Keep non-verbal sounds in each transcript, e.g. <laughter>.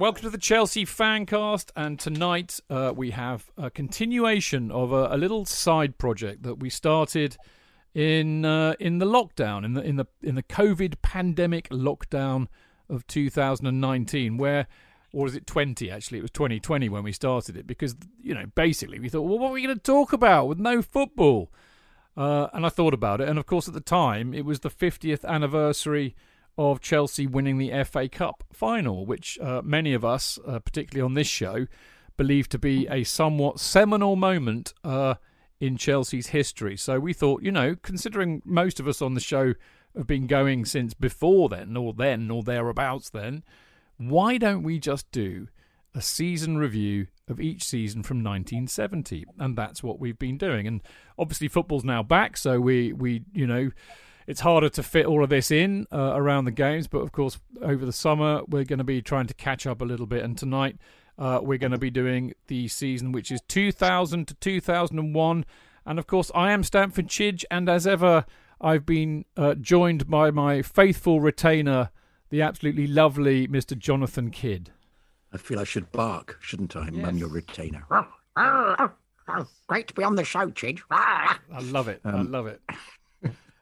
Welcome to the Chelsea Fancast, and tonight uh, we have a continuation of a, a, little side project that we started in uh, in the lockdown, in the in the in the COVID pandemic lockdown of 2019, where or is it 20? Actually, it was 2020 when we started it because you know basically we thought, well, what are we going to talk about with no football? Uh, and I thought about it, and of course at the time it was the 50th anniversary of Chelsea winning the FA Cup final, which uh, many of us, uh, particularly on this show, believe to be a somewhat seminal moment uh, in Chelsea's history. So we thought, you know, considering most of us on the show have been going since before then, or then, or thereabouts then, why don't we just do a season review of each season from 1970? And that's what we've been doing. And obviously, football's now back, so we, we you know, it's harder to fit all of this in uh, around the games. But of course, over the summer, we're going to be trying to catch up a little bit. And tonight, uh, we're going to be doing the season which is 2000 to 2001. And of course, I am Stamford Chidge, and as ever, I've been uh, joined by my faithful retainer, the absolutely lovely Mr. Jonathan Kidd. I feel I should bark, shouldn't I? Yes. I'm your retainer. Great to be on the show, Chidge. I love it. I Um, love it.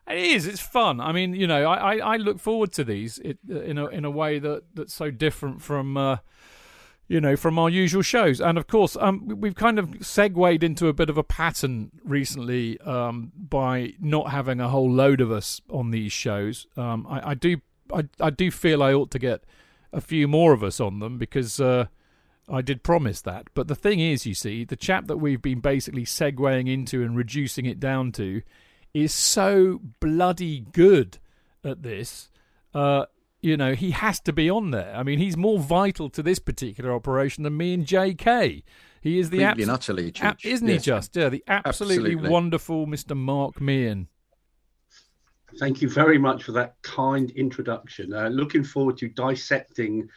It is. It's fun. I mean, you know, I, I, I look forward to these it, uh, in a in a way that, that's so different from, uh, you know, from our usual shows. And of course, um, we- we've kind of segued into a bit of a pattern recently um, by not having a whole load of us on these shows. Um, I, I do I, I do feel I ought to get a few more of us on them because. Uh, I did promise that. But the thing is, you see, the chap that we've been basically segueing into and reducing it down to is so bloody good at this. Uh, you know, he has to be on there. I mean, he's more vital to this particular operation than me and JK. He is the absolutely abs- utterly, ab- isn't Yes. he? Just yeah, the absolutely, Absolutely. wonderful Mr. Mark Meehan. Thank you very much for that kind introduction. Uh, looking forward to dissecting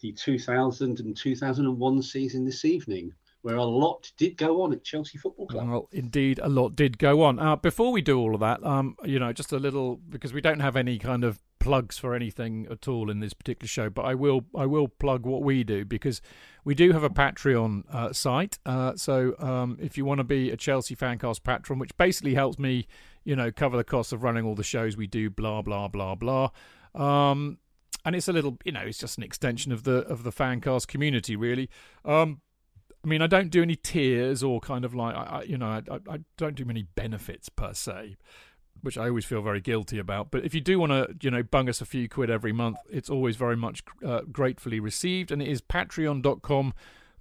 the 2000 and 2001 season this evening, where a lot did go on at Chelsea Football Club. Well, indeed, a lot did go on. Uh, before we do all of that, um, you know, just a little because we don't have any kind of plugs for anything at all in this particular show, but I will I will plug what we do because we do have a Patreon uh, site. Uh, so um, if you want to be a Chelsea Fancast patron, which basically helps me, you know, cover the costs of running all the shows we do, blah blah blah blah. Um, and it's a little, you know, it's just an extension of the of the Fancast community, really. Um, I mean, I don't do any tiers or kind of like, I, I, you know, I, I, don't do many benefits per se, which I always feel very guilty about. But if you do want to, you know, bung us a few quid every month, it's always very much uh, gratefully received. And it is patreon.com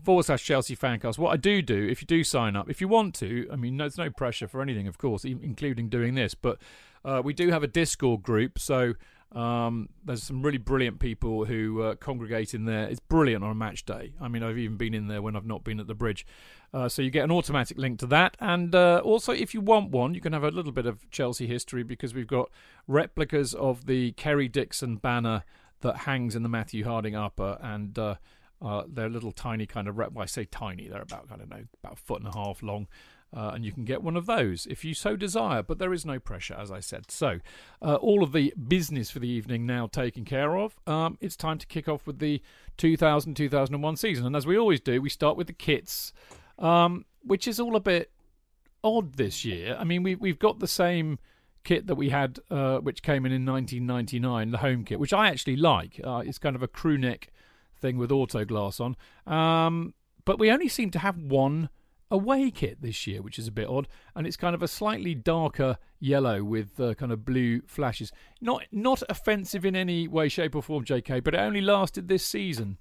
forward slash Chelsea Fancast. What I do do, if you do sign up, if you want to, I mean, there's no pressure for anything, of course, including doing this, but uh, we do have a Discord group. So Um, there's some really brilliant people who uh, congregate in there. It's brilliant on a match day. I mean, I've even been in there when I've not been at the bridge. Uh, so you get an automatic link to that. And uh, also, if you want one, you can have a little bit of Chelsea history because we've got replicas of the Kerry Dixon banner that hangs in the Matthew Harding upper. And uh, uh, they're little tiny kind of rep. Well, I say tiny, they're about, I don't know, about a foot and a half long. Uh, and you can get one of those if you so desire, but there is no pressure, as I said. So, uh, all of the business for the evening now taken care of. Um, it's time to kick off with the 2000 2001 season. And as we always do, we start with the kits, um, which is all a bit odd this year. I mean, we, we've got the same kit that we had, uh, which came in in 1999, the home kit, which I actually like. Uh, it's kind of a crew neck thing with auto glass on. Um, but we only seem to have one away kit this year, which is a bit odd, and it's kind of a slightly darker yellow with uh, kind of blue flashes. Not not offensive in any way, shape, or form, J.K., but it only lasted this season.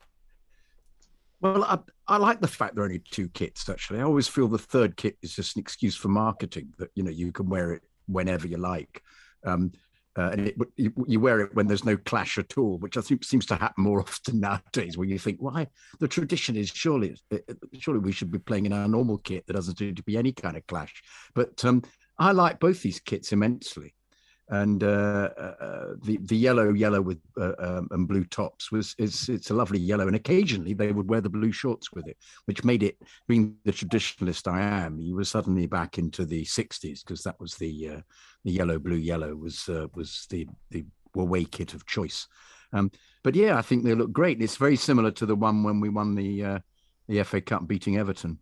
Well, I, I like the fact there are only two kits. Actually, I always feel the third kit is just an excuse for marketing that you know you can wear it whenever you like. Um, uh, and it, you, you, wear it when there's no clash at all, which I think seems to happen more <laughs> often nowadays. Where you think, why the tradition is surely, uh, uh, surely we should be playing in our normal kit that doesn't seem to be any kind of clash. But um, I like both these kits immensely and uh, uh, the the yellow yellow with uh, um, and blue tops was it's it's a lovely yellow, and occasionally they would wear the blue shorts with it, which made it. Being the traditionalist I am, you were suddenly back into the '60s because that was the uh, the yellow blue yellow was uh, was the the away kit of choice. Um, but yeah, I think they look great. It's very similar to the one when we won the uh, the FA Cup beating Everton,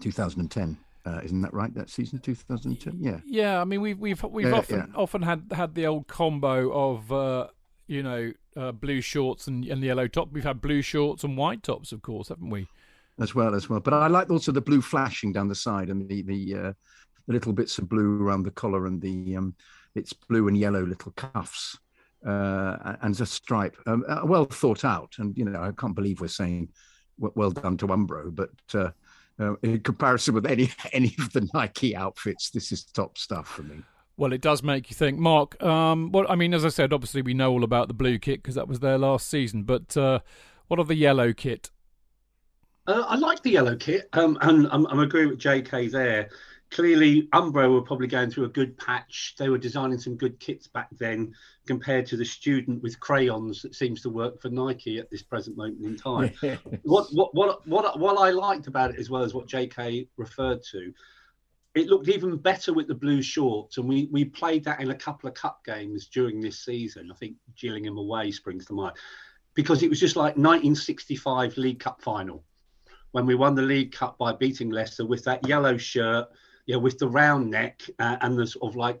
2010. Uh, isn't that right? That season, two thousand two. Yeah. Yeah. I mean, we've we've we've often yeah. often had had the old combo of uh, you know uh, blue shorts and, and the yellow top. We've had blue shorts and white tops, of course, haven't we? As well, as well. But I like also the blue flashing down the side and the the, uh, the little bits of blue around the collar and the um, it's blue and yellow little cuffs uh, and a stripe. Um, uh, well thought out, and you know I can't believe we're saying well done to Umbro, but uh, in comparison with any <laughs> any of the Nike outfits, this is top stuff for me. Well, it does make you think, Mark. Um, well, I mean, as I said, obviously we know all about the blue kit because that was their last season. But uh, what of the yellow kit? Uh, I like the yellow kit, um, and I'm, I'm agreeing with JK there clearly Umbro were probably going through a good patch. They were designing some good kits back then compared to the student with crayons that seems to work for Nike at this present moment in time. <laughs> what, what, what, what, what I liked about it as well as what JK referred to, it looked even better with the blue shorts. And we, we played that in a couple of cup games during this season. I think Gillingham away springs to mind because it was just like 1965 League Cup final when we won the League Cup by beating Leicester with that yellow shirt – you know, with the round neck uh, and the sort of like,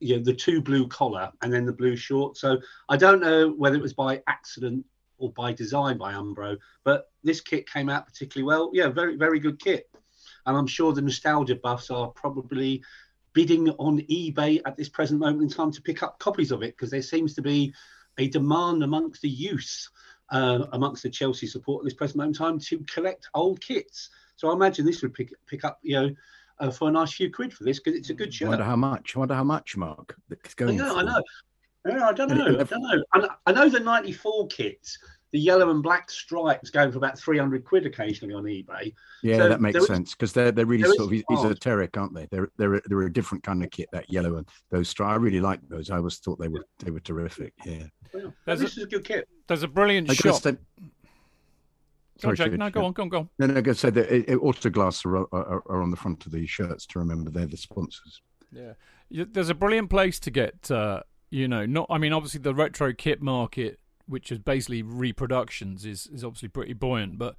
you know, the two blue collar and then the blue short. So I don't know whether it was by accident or by design by Umbro, but this kit came out particularly well. Yeah, very, very good kit. And I'm sure the nostalgia buffs are probably bidding on eBay at this present moment in time to pick up copies of it because there seems to be a demand amongst the youth, uh, amongst the Chelsea support at this present moment in time to collect old kits. So I imagine this would pick pick up, you know, uh, for a nice few quid for this because it's a good shirt. I wonder how much. I wonder how much, Mark. It's going. I know. I know. I don't know. I don't know. And I know the '94 kits, the yellow and black stripes, going for about 300 quid occasionally on eBay. Yeah, so that makes sense because they're they're really sort of esoteric, aren't they? They're they're they're a different kind of kit. That yellow and those stripes. I really like those. I always thought they were they were terrific. Yeah. Well, this a, is a good kit. There's a brilliant shot. Sorry, Jake. No, go on, go on, go on. No, no, go say that it, Autoglass are, are, are, on the front of the shirts to remember they're the sponsors. Yeah, there's a brilliant place to get. Uh, you know, not. I mean, obviously the retro kit market, which is basically reproductions, is is obviously pretty buoyant, but.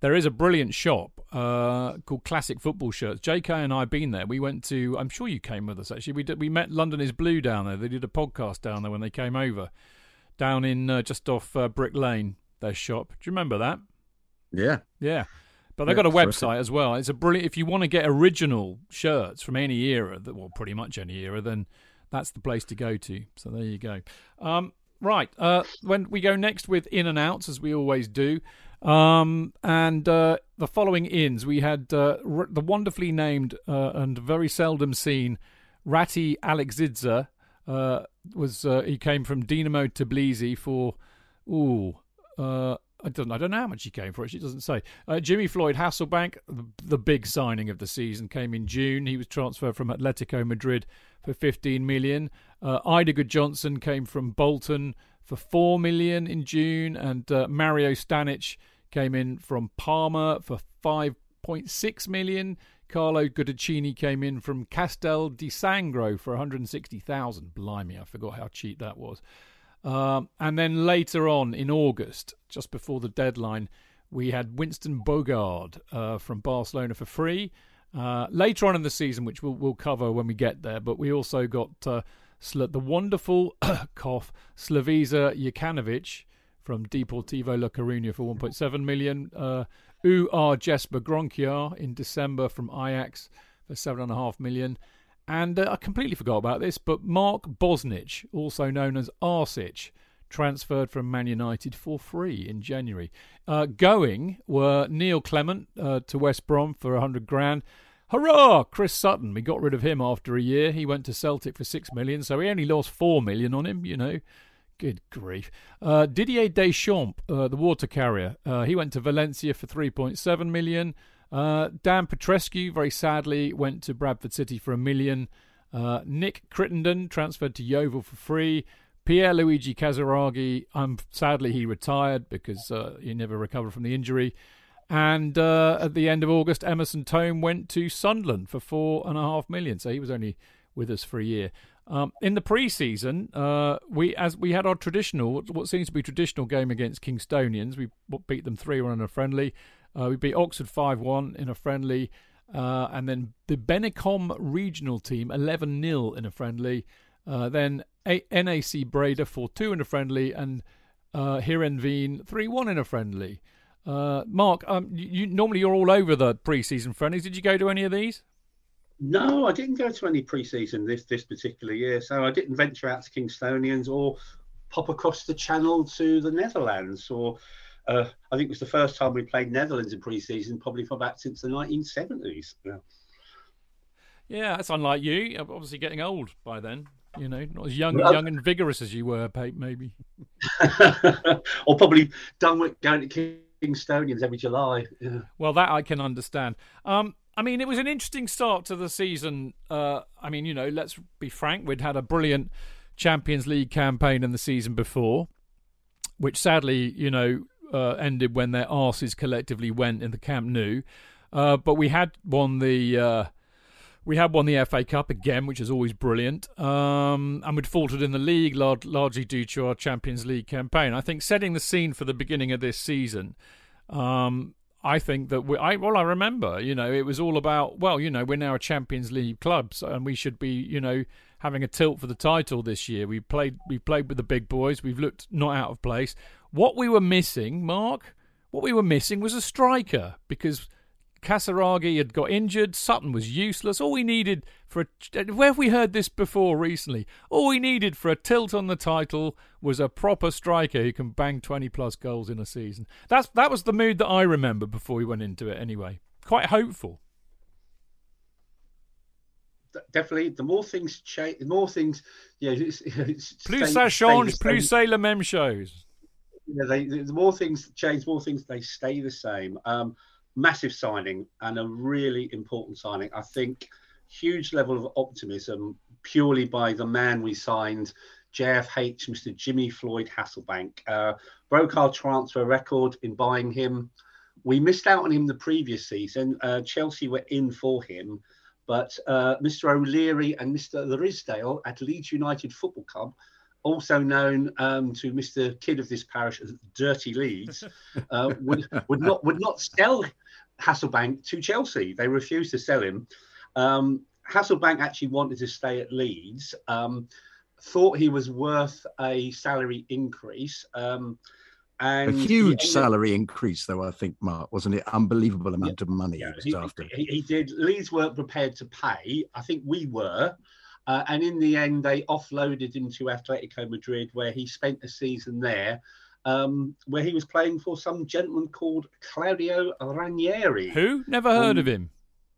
There is a brilliant shop uh, called Classic Football Shirts. JK and I have been there. We went to. I'm sure you came with us. Actually, we did, we met London is Blue down there. They did a podcast down there when they came over, down in uh, just off uh, Brick Lane. Their shop. Do you remember that? Yeah. Yeah. But they've yeah, got a website as well. It's a brilliant. If you want to get original shirts from any era, that well, pretty much any era, then that's the place to go to. So there you go. Um, right. Uh, when we go next with in and outs, as we always do, um, and uh, the following ins, we had uh, r- the wonderfully named uh, and very seldom seen Rati Aleksidze uh, was uh, he came from Dinamo Tbilisi for ooh uh, I don't I don't know how much he came for. It she doesn't say. Uh, Jimmy Floyd Hasselbaink, the, the, big signing of the season, came in June. He was transferred from Atletico Madrid for 15 million. Uh, Eidur Gudjohnsen came from Bolton for 4 million in June, and uh, Mario Stanic came in from Parma for 5.6 million. Carlo Cudicini came in from Castel di Sangro for 160,000. Blimey, I forgot how cheap that was. Um, and then later on in August, just before the deadline, we had Winston Bogarde uh, from Barcelona for free. Uh, later on in the season, which we'll, we'll, cover when we get there, but we also got uh, the wonderful <coughs> cough Slavisa Jokanovic from Deportivo La Coruña for 1.7 million. Uh, U.R. Jesper Grønkjær in December from Ajax for 7.5 million. And uh, I completely forgot about this, but Mark Bosnich, also known as Arsic, transferred from Man United for free in January. Uh, going were Neil Clement uh, to West Brom for 100 grand. Hurrah! Chris Sutton. We got rid of him after a year. He went to Celtic for 6 million, so he only lost 4 million on him, you know. Good grief. Uh, Didier Deschamps, uh, the water carrier, uh, he went to Valencia for 3.7 million. Uh, Dan Petrescu, very sadly, went to Bradford City for a million. Uh, Nick Crittenden transferred to Yeovil for free. Pierluigi Casiraghi, um, sadly, he retired because uh, he never recovered from the injury. And uh, at the end of August, Emerson Thome went to Sunderland for four and a half million. So he was only with us for a year. Um, in the pre-season, uh, we as we had our traditional, what seems to be traditional game against Kingstonians. We beat them three one in a friendly. Uh, we beat Oxford 5 1 in a friendly. Uh, and then the Bennekom regional team 11 0 in a friendly. Uh, then a- NAC Breda 4 2 in a friendly. And uh, Heerenveen 3 1 in a friendly. Uh, Mark, um, you, normally you're all over the pre-season friendlies. Did you go to any of these? No, I didn't go to any pre-season this this particular year, so I didn't venture out to Kingstonians or pop across the channel to the Netherlands or uh, I think it was the first time we played Netherlands in pre-season, probably for about since the 1970s. Yeah. yeah, that's unlike you. Obviously, getting old by then. You know, not as young, young and vigorous as you were, Pate, maybe. <laughs> or probably done with going to Kingstonians every July. Yeah. Well, that I can understand. Um, I mean, it was an interesting start to the season. Uh, I mean, you know, let's be frank, we'd had a brilliant Champions League campaign in the season before, which sadly, you know, uh, ended when their arses collectively went in the Camp Nou. Uh, but we had won the uh, we had won the FA Cup again, which is always brilliant. Um, and we'd faltered in the league largely due to our Champions League campaign. I think setting the scene for the beginning of this season. Um, I think that we, I well, I remember, you know, it was all about well, you know, we're now a Champions League club, so, and we should be, you know, having a tilt for the title this year. We played, we played with the big boys. We've looked not out of place. What we were missing, Mark, what we were missing was a striker because Casiraghi had got injured. Sutton was useless. All we needed for a, uh, where have we heard this before recently? All we needed for a tilt on the title was a proper striker who can bang twenty plus goals in a season. That's that was the mood that I remember before we went into it. Anyway, quite hopeful. Definitely, the more things change, the more things. Yeah, <laughs> it's, it's plus ça change, plus c'est la même chose yeah, they, the more things change, more things they stay the same. Um, massive signing and a really important signing. I think huge level of optimism purely by the man we signed, JFH, Mr. Jimmy Floyd Hasselbaink. Uh, broke our transfer record in buying him. We missed out on him the previous season. Uh, Chelsea were in for him, but uh, Mr. O'Leary and Mr. Ridsdale at Leeds United Football Club also known um, to Mr. Kidd of this parish as Dirty Leeds, <laughs> uh, would, would not would not sell Hasselbaink to Chelsea. They refused to sell him. Um, Hasselbaink actually wanted to stay at Leeds. Um, thought he was worth a salary increase. Um, and a huge salary increase, though I think, Mark, wasn't it? Unbelievable amount yeah, of money yeah, he, he, he, did. Leeds weren't prepared to pay. I think we were. Uh, and in the end, they offloaded him to Atletico Madrid, where he spent a season there, um, where he was playing for some gentleman called Claudio Ranieri. Who? Never heard um, of him.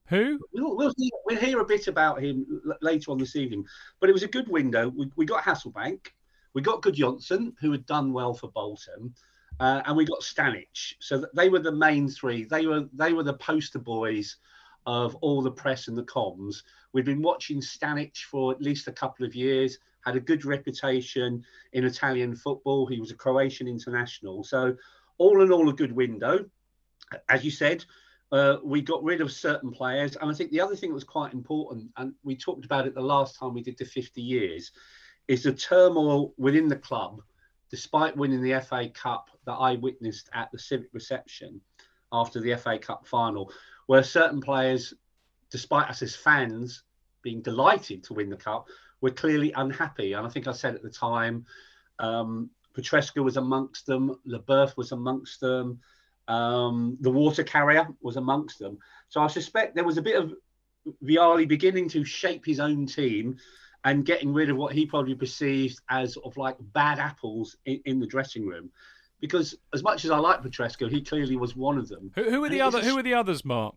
Who? We'll, we'll, hear, we'll hear a bit about him later on this evening. But it was a good window. We, we got Hasselbaink, we got Gudjohnsen, who had done well for Bolton, uh, and we got Stanic. So they were the main three. They were they were the poster boys of all the press and the comms. We'd been watching Stanic for at least a couple of years. Had a good reputation in Italian football. He was a Croatian international. So all in all, a good window. As you said, uh, we got rid of certain players. And I think the other thing that was quite important, and we talked about it the last time we did the 50 years, is the turmoil within the club, despite winning the FA Cup that I witnessed at the civic reception after the FA Cup final, where certain players, despite us as fans being delighted to win the cup, were clearly unhappy. And I think I said at the time, um, Petrescu was amongst them, Leboeuf was amongst them, um, the water carrier was amongst them. So I suspect there was a bit of Vialli beginning to shape his own team and getting rid of what he probably perceived as of like bad apples in, in the dressing room. Because as much as I like Petrescu, he clearly was one of them. Who, who are the other? Who are the others, Mark?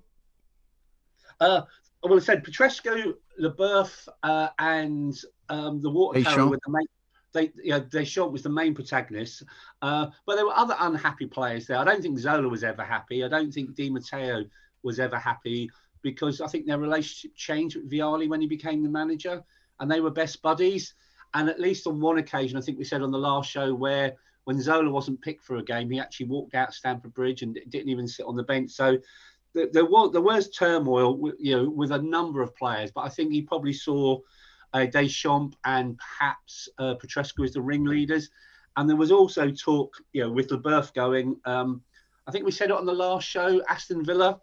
Uh, well, I said Petrescu, Leboeuf, uh, and um, the water carrier with the main. They, you know, Deschamps was the main protagonist, uh, but there were other unhappy players there. I don't think Zola was ever happy. I don't think Di Matteo was ever happy because I think their relationship changed with Vialli when he became the manager and they were best buddies. And at least on one occasion, I think we said on the last show where when Zola wasn't picked for a game, he actually walked out Stamford Bridge and didn't even sit on the bench. So there, was there was turmoil, you know, with a number of players. But I think he probably saw uh, Deschamps and perhaps uh, Petrescu as the ringleaders. And there was also talk, you know, with Leboeuf going. Um, I think we said it on the last show. Aston Villa,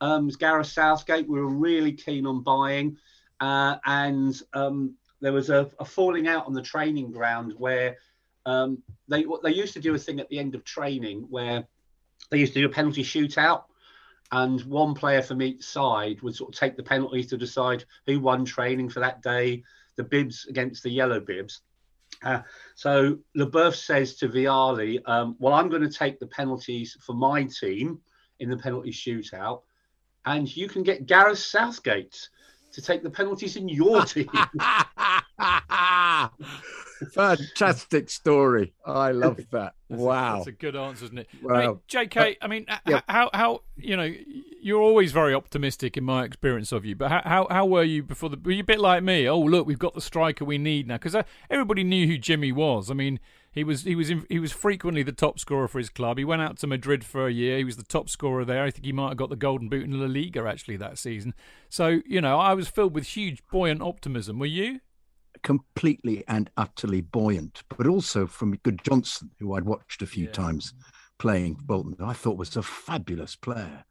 um, Gareth Southgate, we were really keen on buying. Uh, and um, there was a, a, falling out on the training ground where um, they they used to do a thing at the end of training where they used to do a penalty shootout, and one player from each side would sort of take the penalties to decide who won training for that day, the bibs against the yellow bibs. Uh, so Leboeuf says to Vialli, um, "Well, I'm going to take the penalties for my team in the penalty shootout, and you can get Gareth Southgate." to take the penalties in your <laughs> team. <laughs> Fantastic story. I love <laughs> that. That's wow. A, that's a good answer, isn't it? Wow. I mean, JK, I mean, yeah. how, how, you know, you're always very optimistic in my experience of you, but how, how, how were you before the, were you a bit like me? Oh, look, we've got the striker we need now. Because uh, everybody knew who Jimmy was. I mean, he was he was in, he was frequently the top scorer for his club. He went out to Madrid for a year. He was the top scorer there. I think he might have got the golden boot in La Liga actually that season. So you know, I was filled with huge buoyant optimism. Were you? Completely and utterly buoyant, but also from Gudjohnsen, who I'd watched a few yeah. times playing Bolton. I thought was a fabulous player.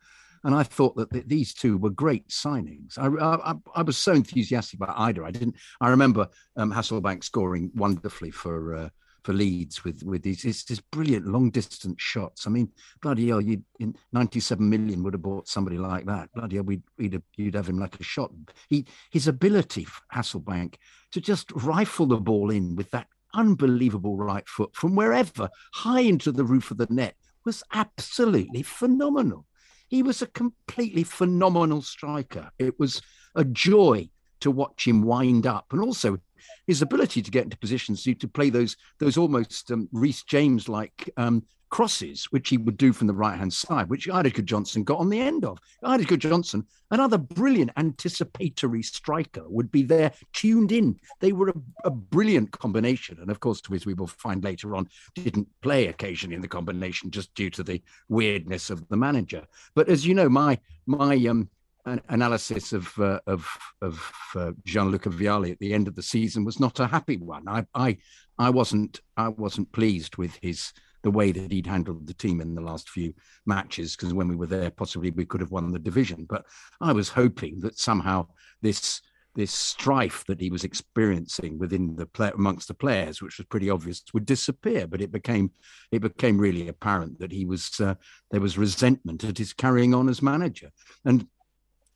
And I thought that th- these two were great signings. I, I, I, was so enthusiastic about Eidur. I didn't. I remember um, Hasselbaink scoring wonderfully for uh, for Leeds with with these it's brilliant long distance shots. I mean, bloody hell, you in 97 million would have bought somebody like that. Bloody hell, we'd, we'd have, you'd have him like a shot. He his ability, Hasselbaink, to just rifle the ball in with that unbelievable right foot from wherever high into the roof of the net was absolutely phenomenal. He was a completely phenomenal striker. It was a joy to watch him wind up and also his ability to get into positions to, play those those almost um, Reece James like um, crosses, which he would do from the right hand side, which Eidur Gudjohnsen got on the end of. Eidur Gudjohnsen, another brilliant anticipatory striker, would be there tuned in. They were a, a, brilliant combination. And of course, to as we will find later on, didn't play occasionally in the combination just due to the weirdness of the manager. But as you know, my my um analysis of uh, of of uh, Gianluca Vialli at the end of the season was not a happy one. I I I wasn't I wasn't pleased with his the way that he'd handled the team in the last few matches because when we were there possibly we could have won the division but I was hoping that somehow this this strife that he was experiencing within the play amongst the players, which was pretty obvious, would disappear. But it became it became really apparent that he was uh, there was resentment at his carrying on as manager, and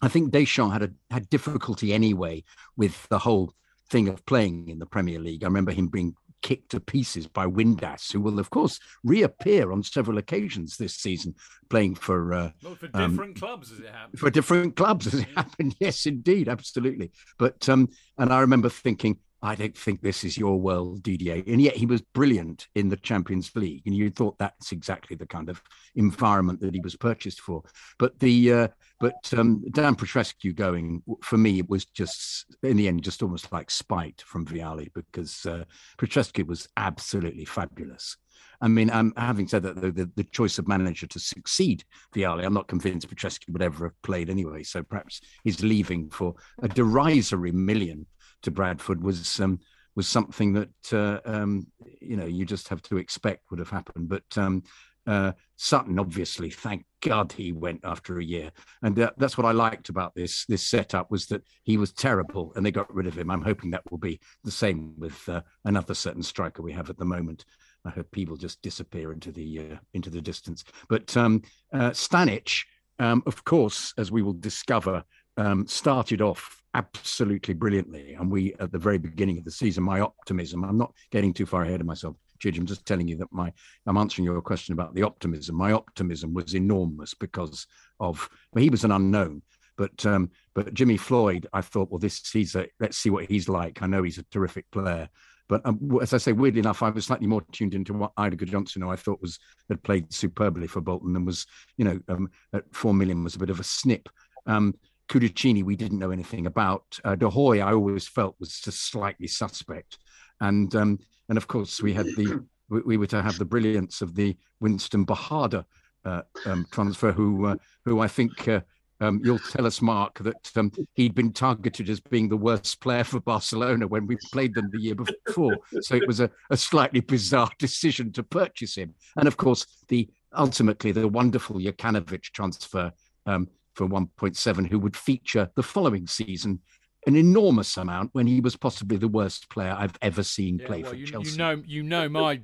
I think Deschamps had a, had difficulty anyway with the whole thing of playing in the Premier League. I remember him being kicked to pieces by Windass, who will, of course, reappear on several occasions this season, playing for uh, well, for um, different um, clubs as it happened. For different clubs as it happened, <laughs> yes, indeed, absolutely. But um, and I remember thinking, I don't think this is your world, Didier. And yet he was brilliant in the Champions League. And you thought that's exactly the kind of environment that he was purchased for. But the uh, but um, Dan Petrescu going for me, it was just in the end just almost like spite from Vialli because uh, Petrescu was absolutely fabulous. I mean, I'm having said that the, the, the, choice of manager to succeed Vialli, I'm not convinced Petrescu would ever have played anyway. So perhaps he's leaving for a derisory million to Bradford was um, was something that uh, um, you know you just have to expect would have happened. But um, uh, Sutton, obviously, thank God he went after a year, and uh, that's what I liked about this this setup was that he was terrible, and they got rid of him. I'm hoping that will be the same with uh, another certain striker we have at the moment. I hope people just disappear into the uh, into the distance. But um, uh, Stanic, um, of course, as we will discover, um, started off absolutely brilliantly. And we, at the very beginning of the season, my optimism, I'm not getting too far ahead of myself, Chidge, I'm just telling you that my, I'm answering your question about the optimism. My optimism was enormous because of, well, he was an unknown. But um, but Jimmy Floyd, I thought, well, this he's a let's see what he's like. I know he's a terrific player, but um, as I say, weirdly enough, I was slightly more tuned into what Eidur Gudjohnsen, who I thought was had played superbly for Bolton and was, you know, um, at four million was a bit of a snip. Um, Cudicini, we didn't know anything about. Uh, De Goey, I always felt was just slightly suspect, and um, and of course we had the <clears throat> we, we, were to have the brilliance of the Winston Bogarde uh, um, transfer, who uh, who I think. Uh, um, you'll tell us, Mark, that um, he'd been targeted as being the worst player for Barcelona when we played them the year before. So it was a, a slightly bizarre <laughs> decision to purchase him. And of course, the ultimately the wonderful Jokanovic transfer um, for 1.7 who would feature the following season an enormous amount when he was possibly the worst player I've ever seen yeah, play well, for you, Chelsea. You know, you know my.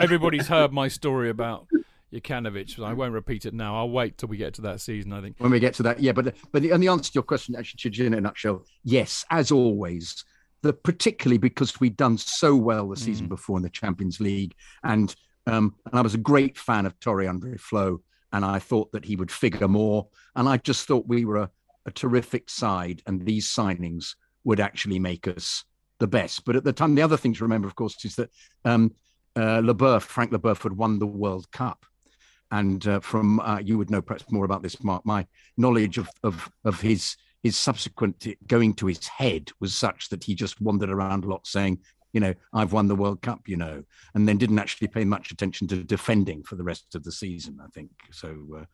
everybody's heard my story about Jokanovic. I won't repeat it now. I'll wait till we get to that season. I think when we get to that, yeah. But but the, and the answer to your question, actually, in a nutshell, yes, as always. The, particularly because we'd done so well the season mm. before in the Champions League, and um, and I was a great fan of Tore Andre Flo and I thought that he would figure more. And I just thought we were a, a terrific side, and these signings would actually make us the best. But at the time, the other thing to remember, of course, is that um, uh, Leboeuf, Frank Leboeuf, had won the World Cup. And uh, from uh, you would know perhaps more about this, Mark. My knowledge of of of his his subsequent going to his head was such that he just wandered around a lot saying, you know, I've won the World Cup, you know, and then didn't actually pay much attention to defending for the rest of the season, I think. So, uh,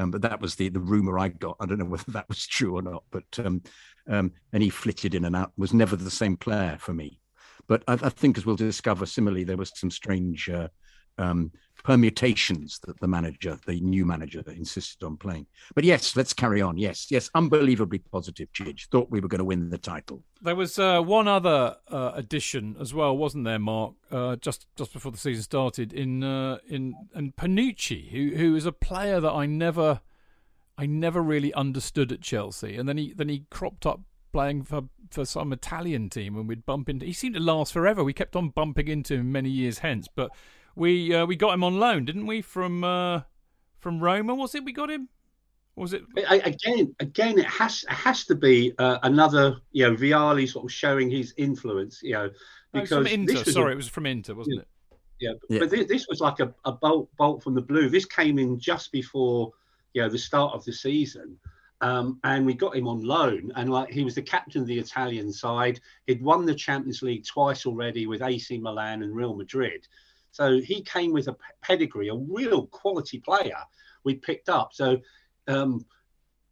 um, but that was the, the rumor I got. I don't know <laughs> whether that was true or not, but, um, um, and he flitted in and out, was never the same player for me. But I, I think, as we'll discover, similarly, there was some strange uh, um, permutations that the manager, the new manager, insisted on playing. But yes, let's carry on. Yes, yes, unbelievably positive. Chidge thought we were going to win the title. There was uh, one other uh, addition as well, wasn't there, Mark? Uh, just just before the season started, in uh, in and Panucci, who who is a player that I never, I never really understood at Chelsea, and then he then he cropped up playing for for some Italian team, and we'd bump into. He seemed to last forever. We kept on bumping into him many years hence, but we uh, we got him on loan, didn't we? From uh, from Roma, was it? We got him. was it again? Again, it has it has to be uh, another. You know, Vialli sort of showing his influence. You know, because no, from Inter. Sorry, a, it was from Inter, wasn't yeah, it? Yeah, yeah. but this, this, was like a, a bolt bolt from the blue. This came in just before you know the start of the season. Um, and we got him on loan, and like he was the captain of the Italian side. He'd won the Champions League twice already with AC Milan and Real Madrid. So he came with a pedigree, a real quality player we picked up. So um,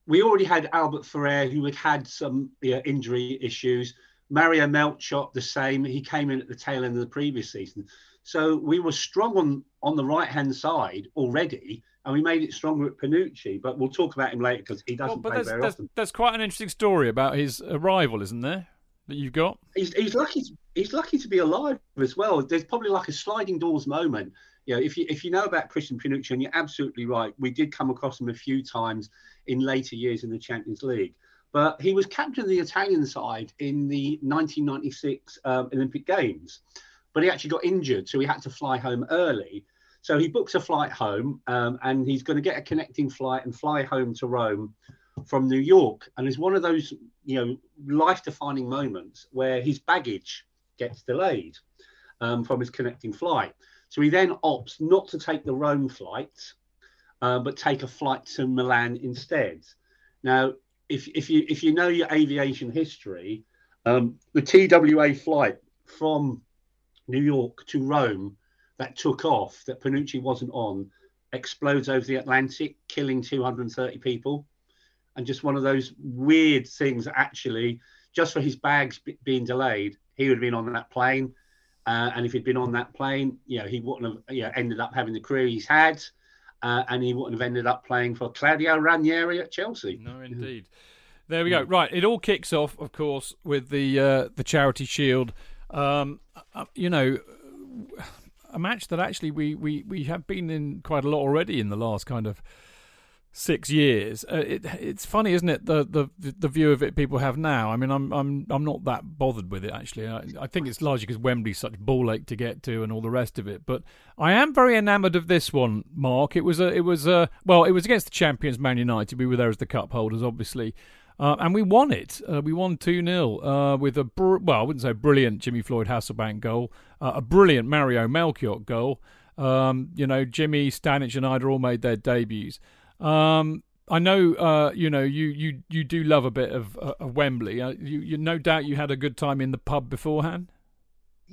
we already had Albert Ferrer, who had had some you know, injury issues. Mario Melchiot, the same. He came in at the tail end of the previous season. So we were strong on, on the right hand side already, and we made it stronger at Panucci. But we'll talk about him later because he doesn't well, play very there's, often. There's quite an interesting story about his arrival, isn't there? That you've got? He's, he's lucky. To, he's lucky to be alive as well. There's probably like a sliding doors moment. You know, if you if you know about Christian Panucci, and you're absolutely right, we did come across him a few times in later years in the Champions League. But he was captain of the Italian side in the 1996 um, Olympic Games, but he actually got injured, so he had to fly home early. So he books a flight home, um, and he's going to get a connecting flight and fly home to Rome from New York. And it's one of those, you know, life-defining moments where his baggage gets delayed um, from his connecting flight. So he then opts not to take the Rome flight, uh, but take a flight to Milan instead. Now, if, if you if you know your aviation history, um, the TWA flight from New York to Rome that took off that Panucci wasn't on explodes over the Atlantic, killing 230 people. And just one of those weird things, actually, just for his bags b- being delayed, he would have been on that plane. Uh, and if he'd been on that plane, you know, he wouldn't have you know, ended up having the career he's had. Uh, and he wouldn't have ended up playing for Claudio Ranieri at Chelsea. No, indeed. There we go. Right, it all kicks off, of course, with the uh, the Charity Shield. Um, uh, you know, a match that actually we, we, we have been in quite a lot already in the last kind of six years. Uh, it, it's funny, isn't it? The, the the view of it people have now. I mean, I'm I'm I'm not that bothered with it actually. I, I think it's largely because Wembley's such a ball ache to get to and all the rest of it. But I am very enamoured of this one, Mark. It was a it was a well, it was against the champions Man United. We were there as the cup holders, obviously. Uh, and we won it. Uh, we won 2 0 uh, with a, br- well, I wouldn't say brilliant Jimmy Floyd Hasselbaink goal, uh, a brilliant Mario Melchiot goal. Um, you know, Jimmy, Stanic, and Eidur all made their debuts. Um, I know, uh, you know, you, you, you do love a bit of, uh, of Wembley. you, you, no doubt you had a good time in the pub beforehand.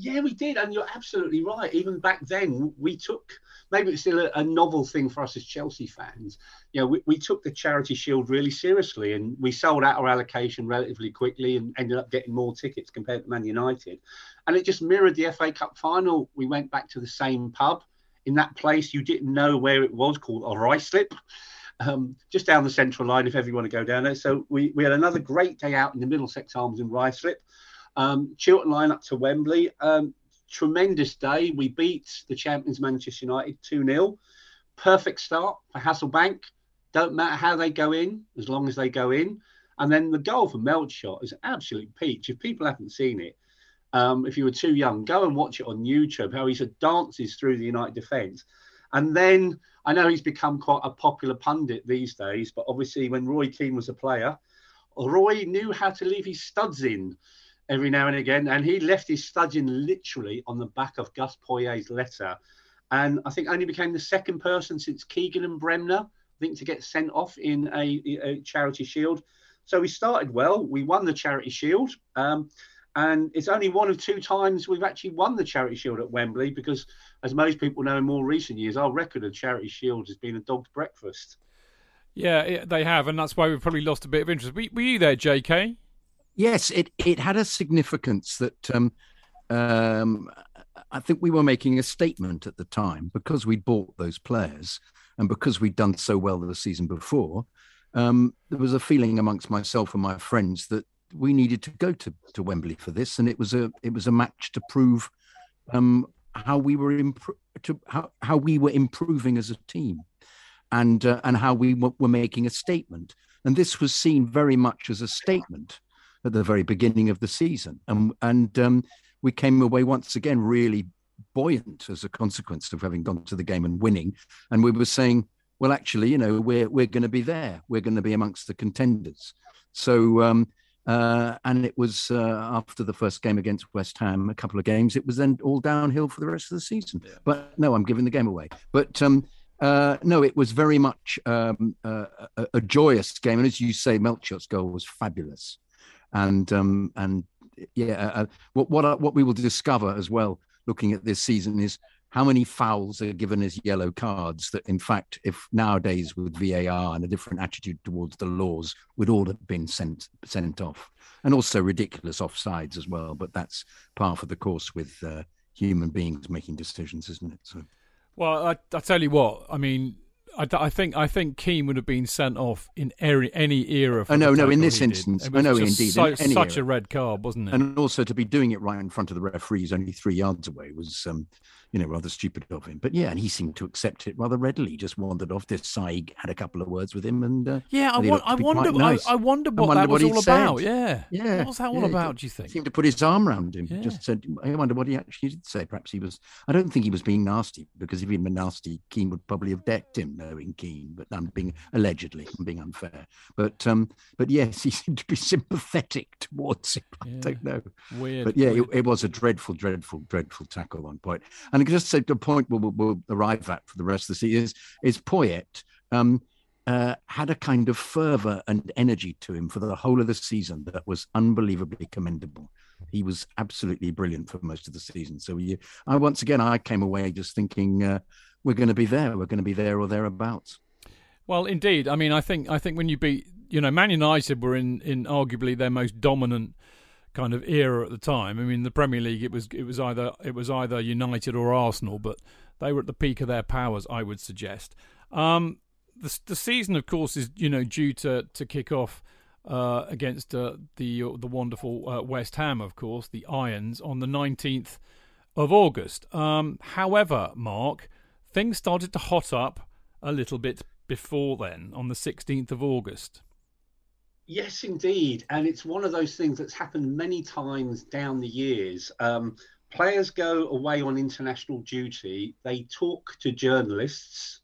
Yeah, we did, and you're absolutely right. Even back then, we took maybe it's still a, a novel thing for us as Chelsea fans. You know, we, we took the Charity Shield really seriously, and we sold out our allocation relatively quickly, and ended up getting more tickets compared to Man United. And it just mirrored the FA Cup final. We went back to the same pub in that place. You didn't know where it was, called a Ruislip. Um, just down the central line if ever you want to go down there. So we, we had another great day out in the Middlesex Arms in Ruislip. Um, Chiltern line up to Wembley. Um, tremendous day. We beat the champions Manchester United 2 0. Perfect start for Hasselbaink. Don't matter how they go in, as long as they go in. And then the goal for Melchiot is absolute peach. If people haven't seen it, um, if you were too young, go and watch it on YouTube. How he sort dances through the United defence, and then I know he's become quite a popular pundit these days. But obviously, when Roy Keane was a player, Roy knew how to leave his studs in every now and again. And he left his studs in literally on the back of Gus Poyet's letter. And I think only became the second person since Keegan and Bremner, I think, to get sent off in a, a charity shield. So we started well. We won the charity shield. Um, and it's only one of two times we've actually won the charity shield at Wembley because, as most people know, in more recent years, our record of charity shield has been a dog's breakfast. Yeah, they have, and that's why we've probably lost a bit of interest. Were, were you there, JK? Yes, it it had a significance that um, um, I think we were making a statement at the time because we'd bought those players and because we'd done so well the season before. Um, there was a feeling amongst myself and my friends that we needed to go to, to Wembley for this, and it was a it was a match to prove um, how we were imp- to how, how we were improving as a team, and uh, and how we w- were making a statement. And this was seen very much as a statement at the very beginning of the season, and and um, we came away once again really buoyant as a consequence of having gone to the game and winning. And we were saying, well, actually, you know, we're we're going to be there. We're going to be amongst the contenders. So. Um, uh, and it was uh, after the first game against West Ham, a couple of games, it was then all downhill for the rest of the season. Yeah. But no, I'm giving the game away. But um, uh, no, it was very much um, a, a, joyous game. And as you say, Melchiot's goal was fabulous and um, and yeah, uh, uh, what what what we will discover as well, looking at this season, is how many fouls are given as yellow cards that in fact if nowadays with var and a different attitude towards the laws would all have been sent sent off and also ridiculous offsides as well but that's par for the course with uh, human beings making decisions isn't it so well I, I tell you what i mean I, I, think I think Keane would have been sent off in any, any era. oh no, no, in this instance, oh no, indeed, so, in such era. a red card, wasn't it? And also to be doing it right in front of the referees, only three yards away, was um, you know, rather stupid of him. But yeah, and he seemed to accept it rather readily. He just wandered off. This Saig had a couple of words with him, and uh, yeah, I, wa- I wonder, nice. I, I wondered what that was all about. Yeah, yeah. What was that all yeah, about? Do you think? Seemed to put his arm around him. Yeah. Just said, I wonder what he actually did say. Perhaps he was. I don't think he was being nasty because if he'd been nasty, Keane would probably have decked him, knowing Keane. But I'm being allegedly, I'm being unfair. But um, but yes, he <laughs> seemed to be sympathetic towards him. I don't know. Weird. But yeah. It, it, was a dreadful, dreadful, dreadful tackle on point. And I can just say the point we'll, we'll, arrive at for the rest of the season is, is Poyet um, uh, had a kind of fervor and energy to him for the whole of the season that was unbelievably commendable. He was absolutely brilliant for most of the season. So I once again, I came away just thinking uh, we're going to be there. We're going to be there or thereabouts. Well, indeed. I mean, I think I think when you beat, you know, Man United were in in arguably their most dominant kind of era at the time. I mean, the Premier League it was it was either it was either United or Arsenal, but they were at the peak of their powers, I would suggest. Um, the the season, of course, is you know due to to kick off. Uh, against uh, the the wonderful uh, West Ham, of course, the Irons on the nineteenth of August. Um, however, Mark, things started to hot up a little bit before then, on the sixteenth of August. Yes, indeed. And it's one of those things that's happened many times down the years. Um, players go away on international duty, they talk to journalists.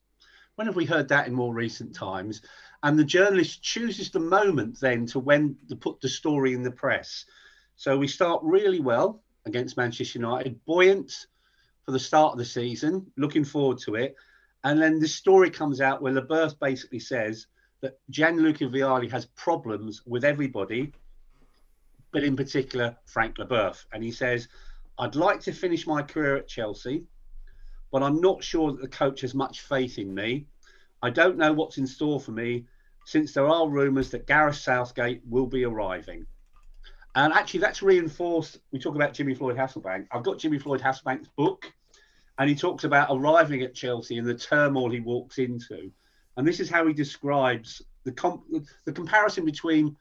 When have we heard that in more recent times? And the journalist chooses the moment then to when to put the story in the press. So we start really well against Manchester United, buoyant for the start of the season, looking forward to it. And then this story comes out where Leboeuf basically says that Gianluca Vialli has problems with everybody, but in particular Frank Leboeuf. And he says, I'd like to finish my career at Chelsea, but I'm not sure that the coach has much faith in me. I don't know what's in store for me since there are rumours that Gareth Southgate will be arriving. And actually, that's reinforced. We talk about Jimmy Floyd Hasselbaink. I've got Jimmy Floyd Hasselbaink's book, and he talks about arriving at Chelsea and the turmoil he walks into. And this is how he describes the, the comparison between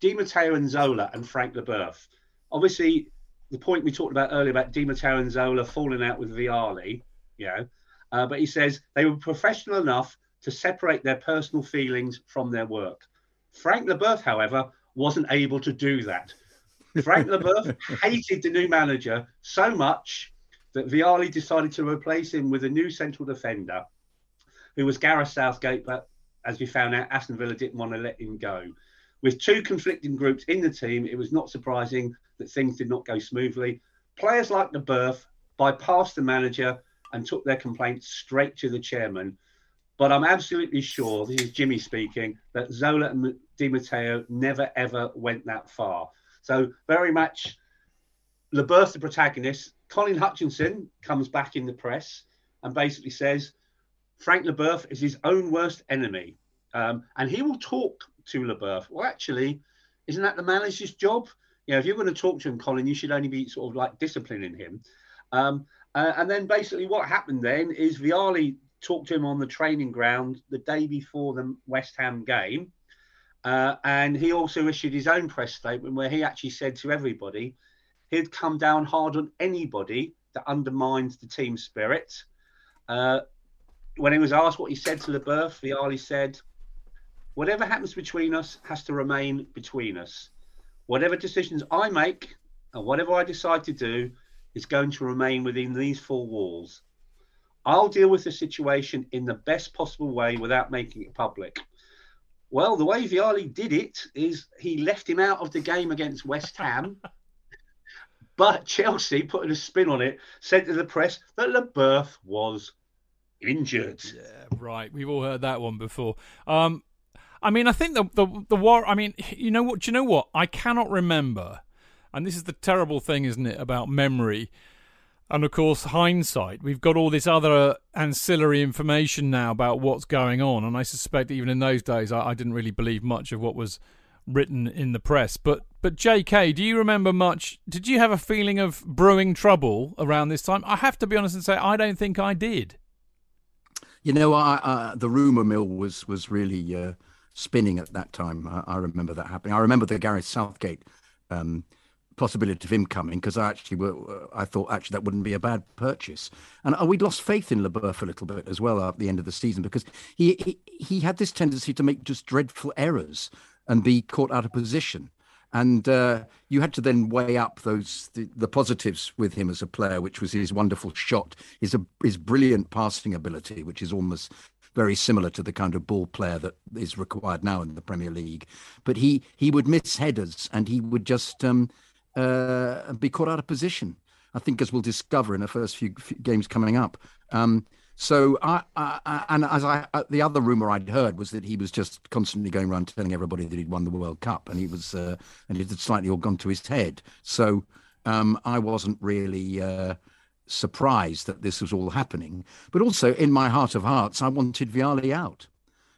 Di Matteo and Zola and Frank Leboeuf. Obviously, the point we talked about earlier about Di Matteo and Zola falling out with Vialli, you know, uh, but he says they were professional enough to separate their personal feelings from their work. Frank Leboeuf, however, wasn't able to do that. Frank Leboeuf <laughs> hated the new manager so much that Vialli decided to replace him with a new central defender who was Gareth Southgate, but as we found out, Aston Villa didn't want to let him go. With two conflicting groups in the team, it was not surprising that things did not go smoothly. Players like Leboeuf bypassed the manager and took their complaints straight to the chairman. But I'm absolutely sure, this is Jimmy speaking, that Zola and Di Matteo never ever went that far. So very much Leboeuf, the protagonist. Colin Hutchinson comes back in the press and basically says, Frank Leboeuf is his own worst enemy. Um, and he will talk to Leboeuf. Well, actually, isn't that the manager's job? You know, if you're going to talk to him, Colin, you should only be sort of like disciplining him. Um, uh, and then basically what happened then is Vialli talked to him on the training ground the day before the West Ham game. Uh, and he also issued his own press statement where he actually said to everybody he'd come down hard on anybody that undermines the team spirit. Uh, when he was asked what he said to Leboeuf, Vialli said, Whatever happens between us has to remain between us. Whatever decisions I make and whatever I decide to do is going to remain within these four walls. I'll deal with the situation in the best possible way without making it public. Well, the way Vialli did it is he left him out of the game against West Ham. <laughs> but Chelsea, putting a spin on it, said to the press that Leboeuf was injured. Yeah, right. We've all heard that one before. Um, I mean, I think the the the war. I mean, you know what? Do you know what? I cannot remember, and this is the terrible thing, isn't it, about memory, and of course hindsight. We've got all this other ancillary information now about what's going on, and I suspect even in those days, I, I didn't really believe much of what was written in the press. But but J.K., do you remember much? Did you have a feeling of brewing trouble around this time? I have to be honest and say I don't think I did. You know, I, uh, the rumor mill was was really uh, spinning at that time. I, I, remember that happening. I remember the Gareth Southgate um, possibility of him coming because I actually were, I thought actually that wouldn't be a bad purchase. And uh, we'd lost faith in Leboeuf a little bit as well at the end of the season because he, he he had this tendency to make just dreadful errors and be caught out of position. And uh, you had to then weigh up those the, the, positives with him as a player, which was his wonderful shot, his his brilliant passing ability, which is almost very similar to the kind of ball player that is required now in the Premier League. But he he would miss headers and he would just um, uh, be caught out of position. I think, as we'll discover in the first few, few games coming up. Um, so, I, I, and as I, uh, the other rumor I'd heard was that he was just constantly going around telling everybody that he'd won the World Cup, and he was, uh, and it had slightly all gone to his head. So, um, I wasn't really uh, surprised that this was all happening. But also, in my heart of hearts, I wanted Vialli out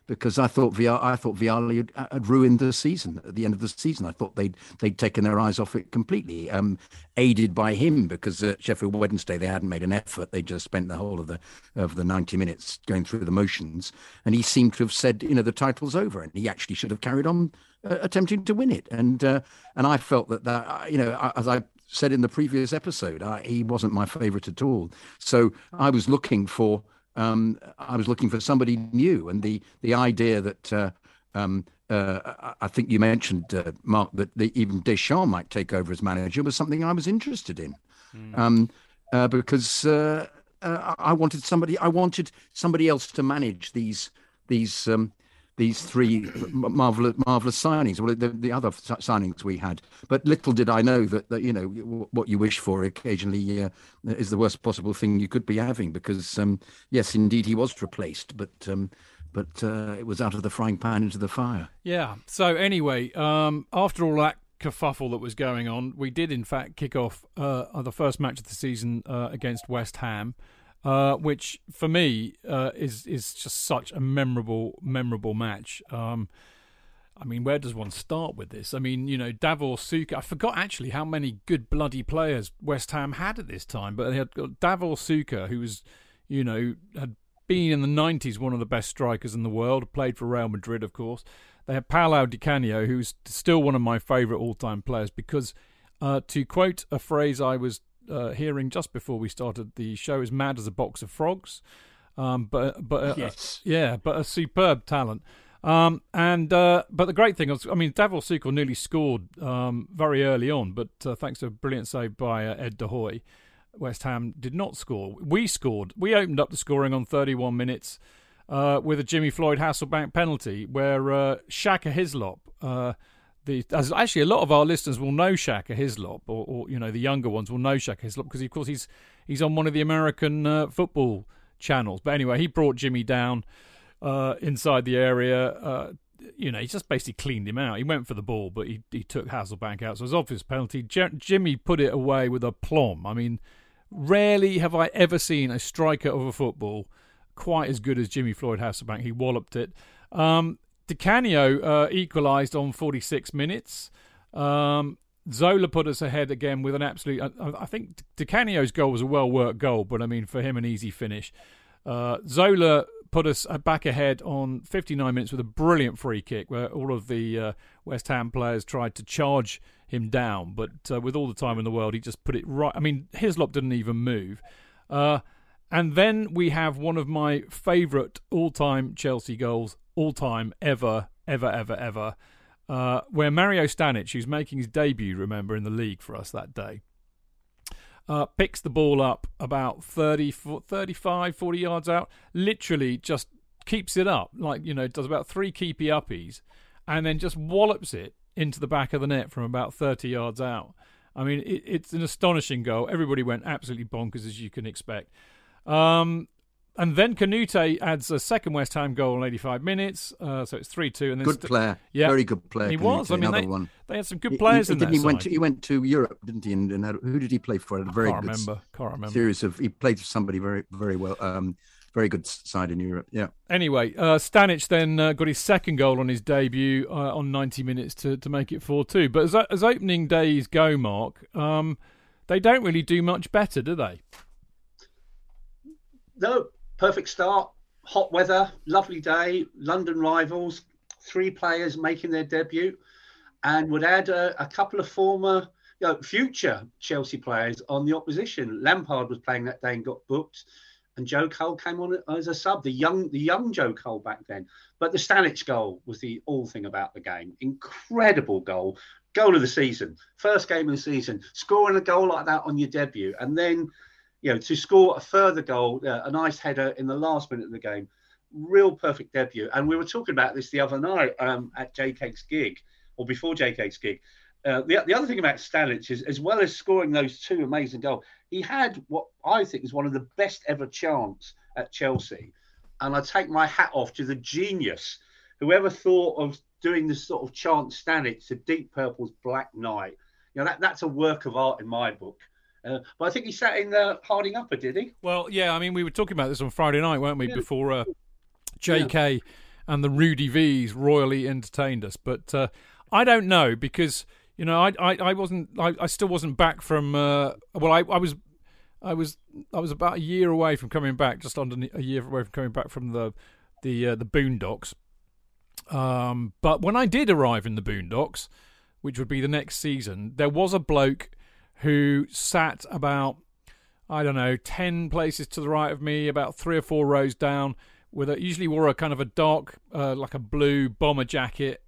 because I thought Vialli, I thought Vialli had, had, ruined the season at the end of the season. I thought they'd they'd taken their eyes off it completely, um, aided by him because at Sheffield Wednesday they hadn't made an effort. They just spent the whole of the of the ninety minutes going through the motions, and he seemed to have said, you know, the title's over, and he actually should have carried on uh, attempting to win it. And uh, and I felt that that uh, you know, as I said in the previous episode, I, he wasn't my favourite at all. So I was looking for um, I was looking for somebody new, and the the idea that uh, um, uh, I think you mentioned, uh, Mark, that the, even Deschamps might take over as manager was something I was interested in, mm. um, uh, because uh, uh, I wanted somebody I wanted somebody else to manage these these um, these three marvelous marvelous signings, well, the, the other signings we had. But little did I know that, that you know what you wish for occasionally uh, is the worst possible thing you could be having. Because um, yes, indeed, he was replaced, but um, but uh, it was out of the frying pan into the fire. Yeah. So anyway, um, after all that kerfuffle that was going on, we did in fact kick off uh, the first match of the season uh, against West Ham uh, which for me uh, is is just such a memorable memorable match. Um, I mean, where does one start with this? I mean, you know, Davor Suker. I forgot actually how many good bloody players West Ham had at this time, but they had Davor Suker, who was, you know, had been in the '90s one of the best strikers in the world. Played for Real Madrid, of course. They had Paolo Di Canio, who's still one of my favourite all-time players because, uh, to quote a phrase I was uh, hearing just before we started the show is mad as a box of frogs. Um, but but uh, yes. yeah, but a superb talent. Um, and uh, but the great thing was, I mean, Davor Suker nearly scored um, very early on, but uh, thanks to a brilliant save by uh, Ed de Goey, West Ham did not score. We scored. We opened up the scoring on 31 minutes uh, with a Jimmy Floyd Hasselbaink penalty, where uh, Shaka Hislop uh, the as actually a lot of our listeners will know Shaka Hislop, or, or you know the younger ones will know Shaka Hislop because of course he's he's on one of the American uh, football channels. But anyway, he brought Jimmy down uh, inside the area. Uh, you know, he just basically cleaned him out. He went for the ball, but he he took Hasselbaink out, so it was obvious penalty. J- Jimmy put it away with a plum. I mean, rarely have I ever seen a striker of a football quite as good as Jimmy Floyd Hasselbaink. He walloped it. Um, Di Canio uh, equalised on 46 minutes. Um, Zola put us ahead again with an absolute. I, I think Di Canio's goal was a well worked goal, but I mean, for him, an easy finish. Uh, Zola put us back ahead on 59 minutes with a brilliant free kick where all of the uh, West Ham players tried to charge him down, but uh, with all the time in the world, he just put it right. I mean, Hislop didn't even move. Uh, and then we have one of my favourite all time Chelsea goals, all time, ever, ever, ever, ever, uh, where Mario Stanic, who's making his debut, remember, in the league for us that day, uh, picks the ball up about 30, 35, 40 yards out, literally just keeps it up, like, you know, does about three keepy uppies, and then just wallops it into the back of the net from about 30 yards out. I mean, it, it's an astonishing goal. Everybody went absolutely bonkers, as you can expect. Um, and then Kanouté adds a second West Ham goal in 85 minutes, uh, so it's three two. And then good st- player, yeah, very good player. He was. I mean, they, one. they had some good players he, he, in that he went to he went to Europe, didn't he? And, and had, who did he play for? A very can't good remember. Can't remember. Series of he played for somebody very very well. Um, very good side in Europe. Yeah. Anyway, uh, Stanic then uh, got his second goal on his debut uh, on 90 minutes to, to make it 4 2. But as, as opening days go, Mark, um, they don't really do much better, do they? No, perfect start. Hot weather, lovely day. London rivals, three players making their debut, and would add a, a couple of former you know, future Chelsea players on the opposition. Lampard was playing that day and got booked, and Joe Cole came on as a sub. The young, the young Joe Cole back then. But the Stanic goal was the all thing about the game. Incredible goal, goal of the season, first game of the season. Scoring a goal like that on your debut, and then you know to score a further goal, uh, a nice header in the last minute of the game. Real perfect debut. And we were talking about this the other night um, at JK's gig, or before JK's gig uh, the, the other thing about Stanic is, as well as scoring those two amazing goals, he had what I think is one of the best ever chance at Chelsea. And I take my hat off to the genius, whoever thought of doing this sort of chance Stanic to Deep Purple's Black Knight. You know, that, that's a work of art in my book. Uh, but I think he sat in the Harding Upper, did he? Well, yeah. I mean, we were talking about this on Friday night, weren't we? Yeah. Before uh, J.K. Yeah. and the Rudy V's royally entertained us. But uh, I don't know because you know, I I, I wasn't I, I still wasn't back from uh, well I, I was I was I was about a year away from coming back, just under a year away from coming back from the the uh, the Boondocks. Um, but when I did arrive in the Boondocks, which would be the next season, there was a bloke who sat about I don't know ten places to the right of me, about three or four rows down, with a, usually wore a kind of a dark, uh, like a blue bomber jacket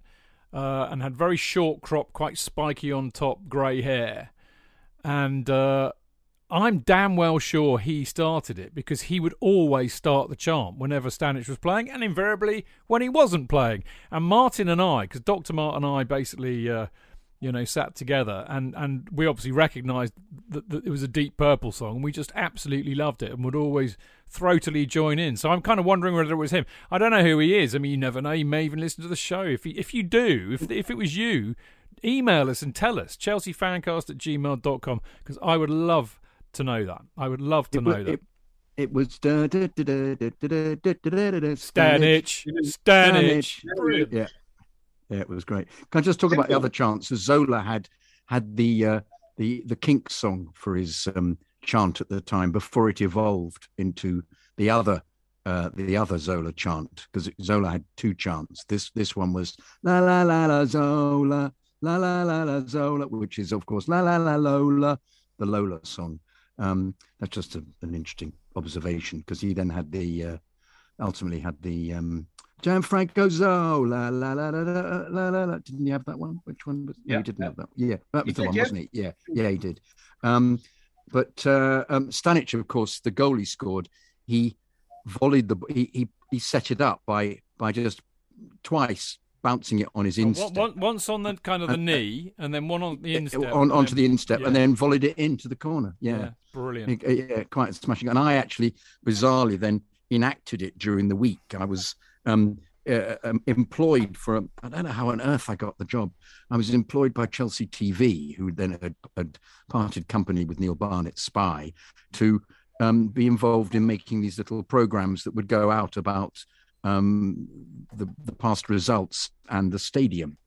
uh, and had very short crop, quite spiky on top, grey hair. And uh, I'm damn well sure he started it because he would always start the chant whenever Stanic was playing, and invariably when he wasn't playing. And Martin and I, because Dr. Martin and I basically. Uh, you know, sat together, and and we obviously recognised that, that, it was a Deep Purple song, and we just absolutely loved it, and would always throatily join in. So I'm kind of wondering whether it was him. I don't know who he is. I mean, you never know. He may even listen to the show. If he, if you do, if if it was you, email us and tell us chelseafancast at gmail.com because I would love to know that. I would love to it, know that. It, it was Stanic, Stanic. Yeah. Yeah, it was great. Can I just talk about the other chants? Zola had had the uh, the the Kink song for his um, chant at the time before it evolved into the other uh, the other Zola chant because Zola had two chants. This this one was la la la la Zola la la la la Zola, which is of course la la la Lola, the Lola song. Um, that's just a, an interesting observation because he then had the uh, ultimately had the um, Gianfranco Zola, la la la la la la la. Didn't you have that one? Which one was? Yeah, no, he didn't yeah. have that. Yeah, that was he the did, one, yeah. wasn't he? Yeah, yeah, he did. Um, but uh, um, Stanic, of course, the goal he scored, he volleyed the he, he he set it up by by just twice bouncing it on his instep. Well, once on the kind of the knee, and then one on the instep. On, onto the instep, yeah. and then volleyed it into the corner. Yeah, yeah brilliant. Yeah, quite smashing. And I actually, bizarrely, then enacted it during the week. I was um, uh, um, employed for I don't know how on earth I got the job. I was employed by Chelsea TV, who then had, had parted company with Neil Barnett Spy, to um, be involved in making these little programs that would go out about um, the, the past results and the stadium.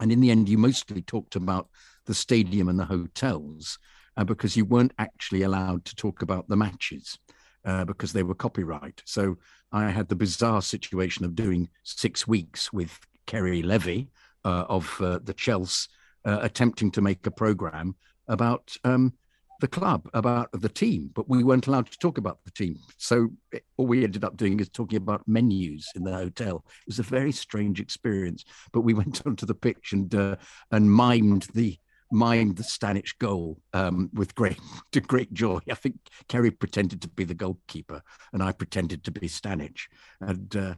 And in the end, you mostly talked about the stadium and the hotels uh, because you weren't actually allowed to talk about the matches uh, because they were copyright. So I had the bizarre situation of doing six weeks with Kerry Levy uh, of uh, the Chelsea, uh, attempting to make a program about um, the club, about the team, but we weren't allowed to talk about the team. So all we ended up doing is talking about menus in the hotel. It was a very strange experience, but we <laughs> went onto the pitch and uh, and mimed the mind the Stanic goal um, with great <laughs> to great joy. I think Kerry pretended to be the goalkeeper, and I pretended to be Stanic. And uh,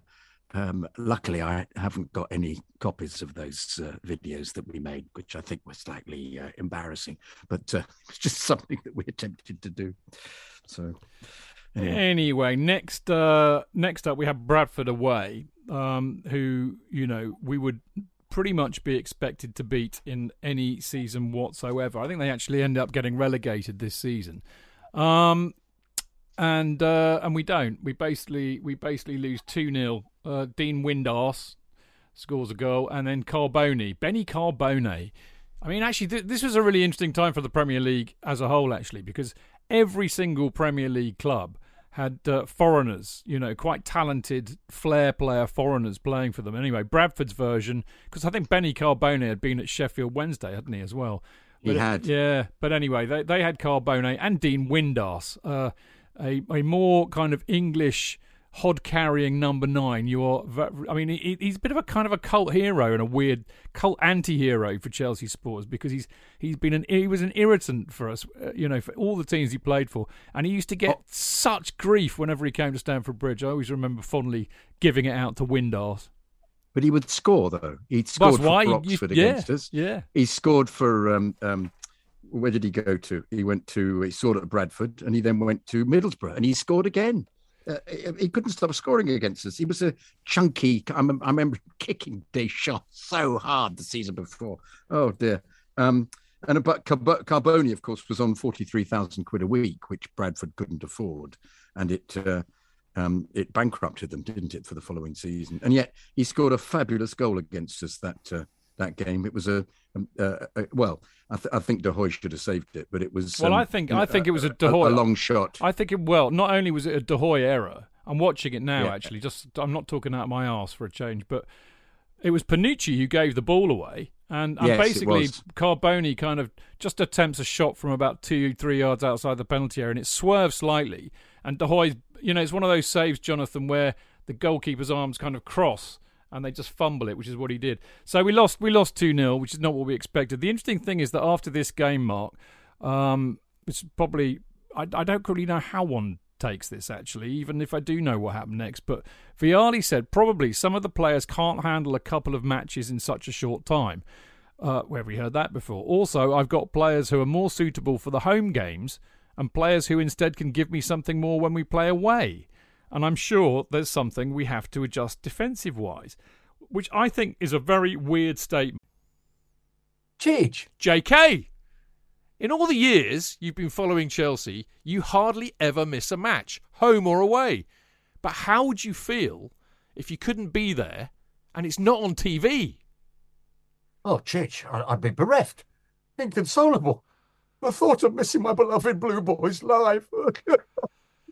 um, luckily, I haven't got any copies of those uh, videos that we made, which I think were slightly uh, embarrassing. But uh, <laughs> it's just something that we attempted to do. So. Anyway, anyway next uh, next up we have Bradford away, um, who you know we would pretty much be expected to beat in any season whatsoever. I think they actually end up getting relegated this season. Um, and uh, and we don't. We basically we basically lose two 0 uh, Dean Windass scores a goal, and then Carbone, Benny Carbone. I mean, actually, th- this was a really interesting time for the Premier League as a whole, actually, because every single Premier League club had uh, foreigners, you know, quite talented flair player foreigners playing for them. Anyway, Bradford's version, because I think Benny Carbone had been at Sheffield Wednesday, hadn't he, as well? He But it- had. yeah. But anyway, they they had Carbone and Dean Windass, uh, a a more kind of English hod carrying number nine. You are, I mean, he, he's a bit of a kind of a cult hero and a weird cult anti-hero for Chelsea supporters because he's he's been an he was an irritant for us, uh, you know, for all the teams he played for, and he used to get such grief whenever he came to Stamford Bridge. I always remember fondly giving it out to Windass. But he would score though. He'd scored That's for Oxford yeah, against us. Yeah. He scored for um, um, where did he go to? He went to he scored at Bradford, and he then went to Middlesbrough, and he scored again. Uh, he, couldn't stop scoring against us. He was a chunky. I, mem- I remember kicking Deschamps so hard the season before. Oh dear. Um, and Carb- Carbone, of course, was on forty three thousand quid a week, which Bradford couldn't afford, and it. Uh, um, it bankrupted them, didn't it, for the following season? And yet he scored a fabulous goal against us that uh, that game. It was a, uh, uh, well, I, th- I think De Goey should have saved it, but it was. Well, um, I think I think it was a De Goey. a long shot. I think it well. Not only was it a De Goey error, I'm watching it now. Yeah. Actually, just I'm not talking out of my arse for a change, but it was Panucci who gave the ball away, and, and Yes, basically. Carbone kind of just attempts a shot from about two three yards outside the penalty area, and it swerves slightly, and De Goey, you know, it's one of those saves, Jonathan, where the goalkeeper's arms kind of cross. And they just fumble it, which is what he did. So we lost. We lost two 0 which is not what we expected. The interesting thing is that after this game, Mark, um, it's probably I, I don't really know how one takes this actually, even if I do know what happened next. But Vialli said probably some of the players can't handle a couple of matches in such a short time. Uh, where have we heard that before? Also, I've got players who are more suitable for the home games and players who instead can give me something more when we play away. And I'm sure there's something we have to adjust defensive wise, which I think is a very weird statement. Cheech. JK, in all the years you've been following Chelsea, you hardly ever miss a match, home or away. But how would you feel if you couldn't be there and it's not on TV? Oh, Chich, I'd be bereft. Inconsolable. The thought of missing my beloved Blue Boys live. <laughs>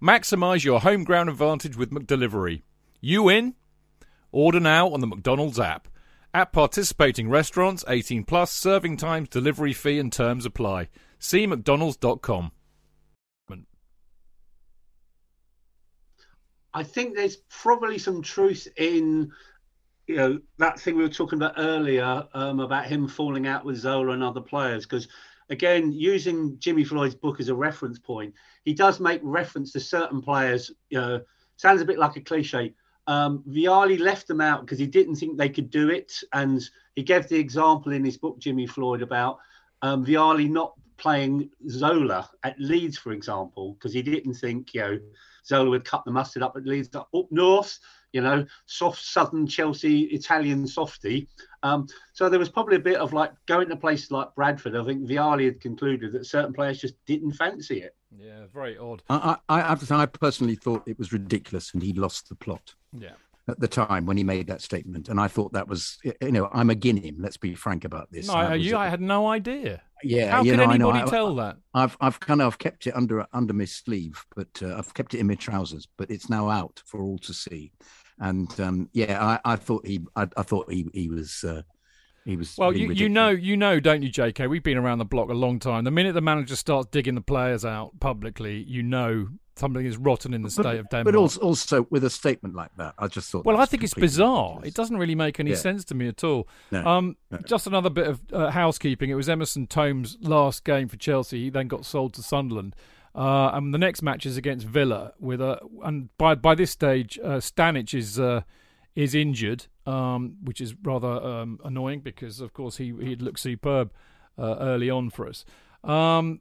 Maximise your home ground advantage with McDelivery. You in? Order now on the McDonald's app. At participating restaurants, 18 plus, serving times, delivery fee and terms apply. See mcdonalds.com. I think there's probably some truth in you know that thing we were talking about earlier um, about him falling out with Zola and other players because again using Jimmy Floyd's book as a reference point he does make reference to certain players you know sounds a bit like a cliche. Um, Vialli left them out because he didn't think they could do it and he gave the example in his book Jimmy Floyd about um, Vialli not playing Zola at Leeds for example because he didn't think you know Zola would cut the mustard up at Leeds. Up north, you know, soft southern Chelsea Italian softy. Um, so there was probably a bit of like going to places like Bradford. I think Vialli had concluded that certain players just didn't fancy it. Yeah, very odd. I, I, I have to say, I personally thought it was ridiculous, and he lost the plot Yeah. at the time when he made that statement. And I thought that was, you know, I'm again him. Let's be frank about this. No, And that I, you, a- I had no idea. Yeah, How you could know, I know. anybody I- tell that? I've I've kind of kept it under under my sleeve, but uh, I've kept it in my trousers. But it's now out for all to see. And um, yeah, I, I thought he I, I thought he he was uh, he was. Well, you, you know, you know, don't you, JK? We've been around the block a long time. The minute the manager starts digging the players out publicly, you know something is rotten in the But- state of Denmark. But also, also with a statement like that, I just thought. well, I think it's bizarre. ridiculous. It doesn't really make any Yeah. sense to me at all. No, Um, no. Just another bit of uh, housekeeping. It was Emerson Thome's last game for Chelsea. He then got sold to Sunderland. Uh, and the next match is against Villa. With a and by by this stage, uh, Stanic is uh, is injured, um, which is rather um, annoying because of course he he looked superb uh, early on for us. Um,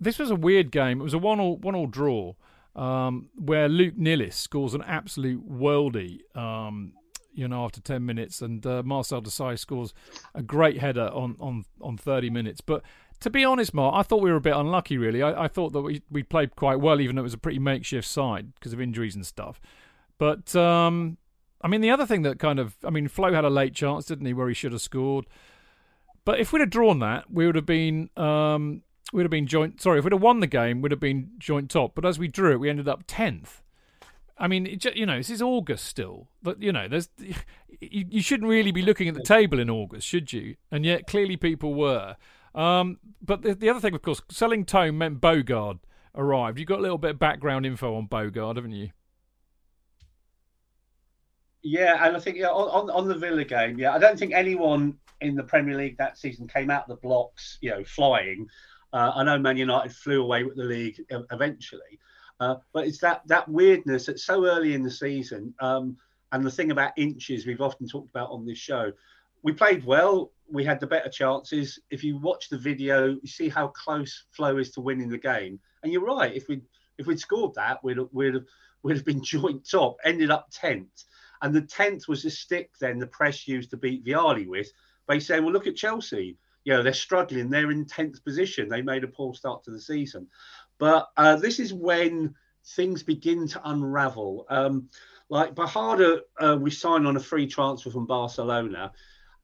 this was a weird game. It was a one all one all draw um, where Luc Nilis scores an absolute worldie. Um, you know, after ten minutes, and uh, Marcel Desailly scores a great header on on on thirty minutes. But to be honest, Mark, I thought we were a bit unlucky. Really, I, I thought that we we played quite well, even though it was a pretty makeshift side because of injuries and stuff. But um, I mean, the other thing that kind of, I mean, Flo had a late chance, didn't he, where he should have scored. But if we'd have drawn that, we would have been um, we'd have been joint. Sorry, if we'd have won the game, we'd have been joint top. But as we drew it, we ended up tenth. I mean, it, you know, this is August still, but you know, there's you, you shouldn't really be looking at the table in August, should you? And yet, clearly, people were. Um, but the, the other thing, of course, selling Thome meant Bogarde arrived. You've got a little bit of background info on Bogarde, haven't you? Yeah, and I think yeah, on, on on the Villa game, yeah, I don't think anyone in the Premier League that season came out of the blocks, you know, flying. Uh, I know Man United flew away with the league eventually, uh, but it's that that weirdness that's so early in the season. Um, and the thing about inches we've often talked about on this show, we played well. We had the better chances. If you watch the video, you see how close Flo is to winning the game. And you're right. If we if we'd scored that, we'd we'd we'd have been <laughs> joint top. Ended up tenth. And the tenth was the stick then the press used to beat Vialli with They say, well, look at Chelsea. You know, they're struggling. They're in 10th position. They made a poor start to the season. But uh, this is when things begin to unravel. Um, like Bogarde, uh, we signed on a free transfer from Barcelona.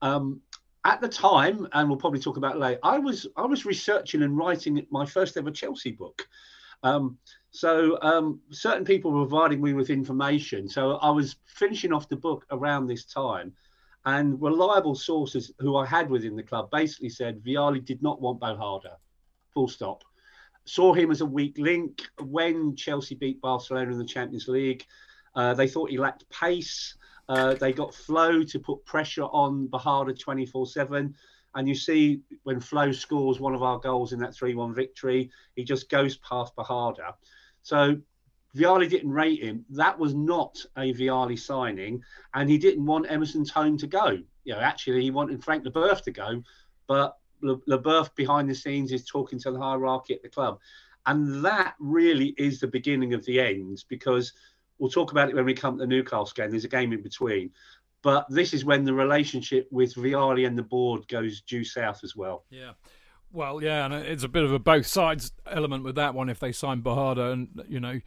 Um, at the time, and we'll probably talk about later, I was I was researching and writing my first ever Chelsea book. Um, so um, certain people were providing me with information. So I was finishing off the book around this time, and reliable sources who I had within the club basically said Vialli did not want Bogarde, full stop. Saw him as a weak link when Chelsea beat Barcelona in the Champions League. Uh, they thought he lacked pace. Uh, they got Flo to put pressure on Bogarde 24 7. And you see when Flo scores one of our goals in that 3 1 victory, he just goes past Bogarde. So Vialli didn't rate him. That was not a Vialli signing. And he didn't want Emerson Thome to go. You know, actually, he wanted Frank Leboeuf to go. But Le- Leboeuf behind the scenes is talking to the hierarchy at the club. And that really is the beginning of the end because we'll talk about it when we come to the Newcastle game. There's a game in between. But this is when the relationship with Vialli and the board goes due south as well. Yeah. Well, yeah, and it's a bit of a both sides element with that one if they sign Bogarde and you know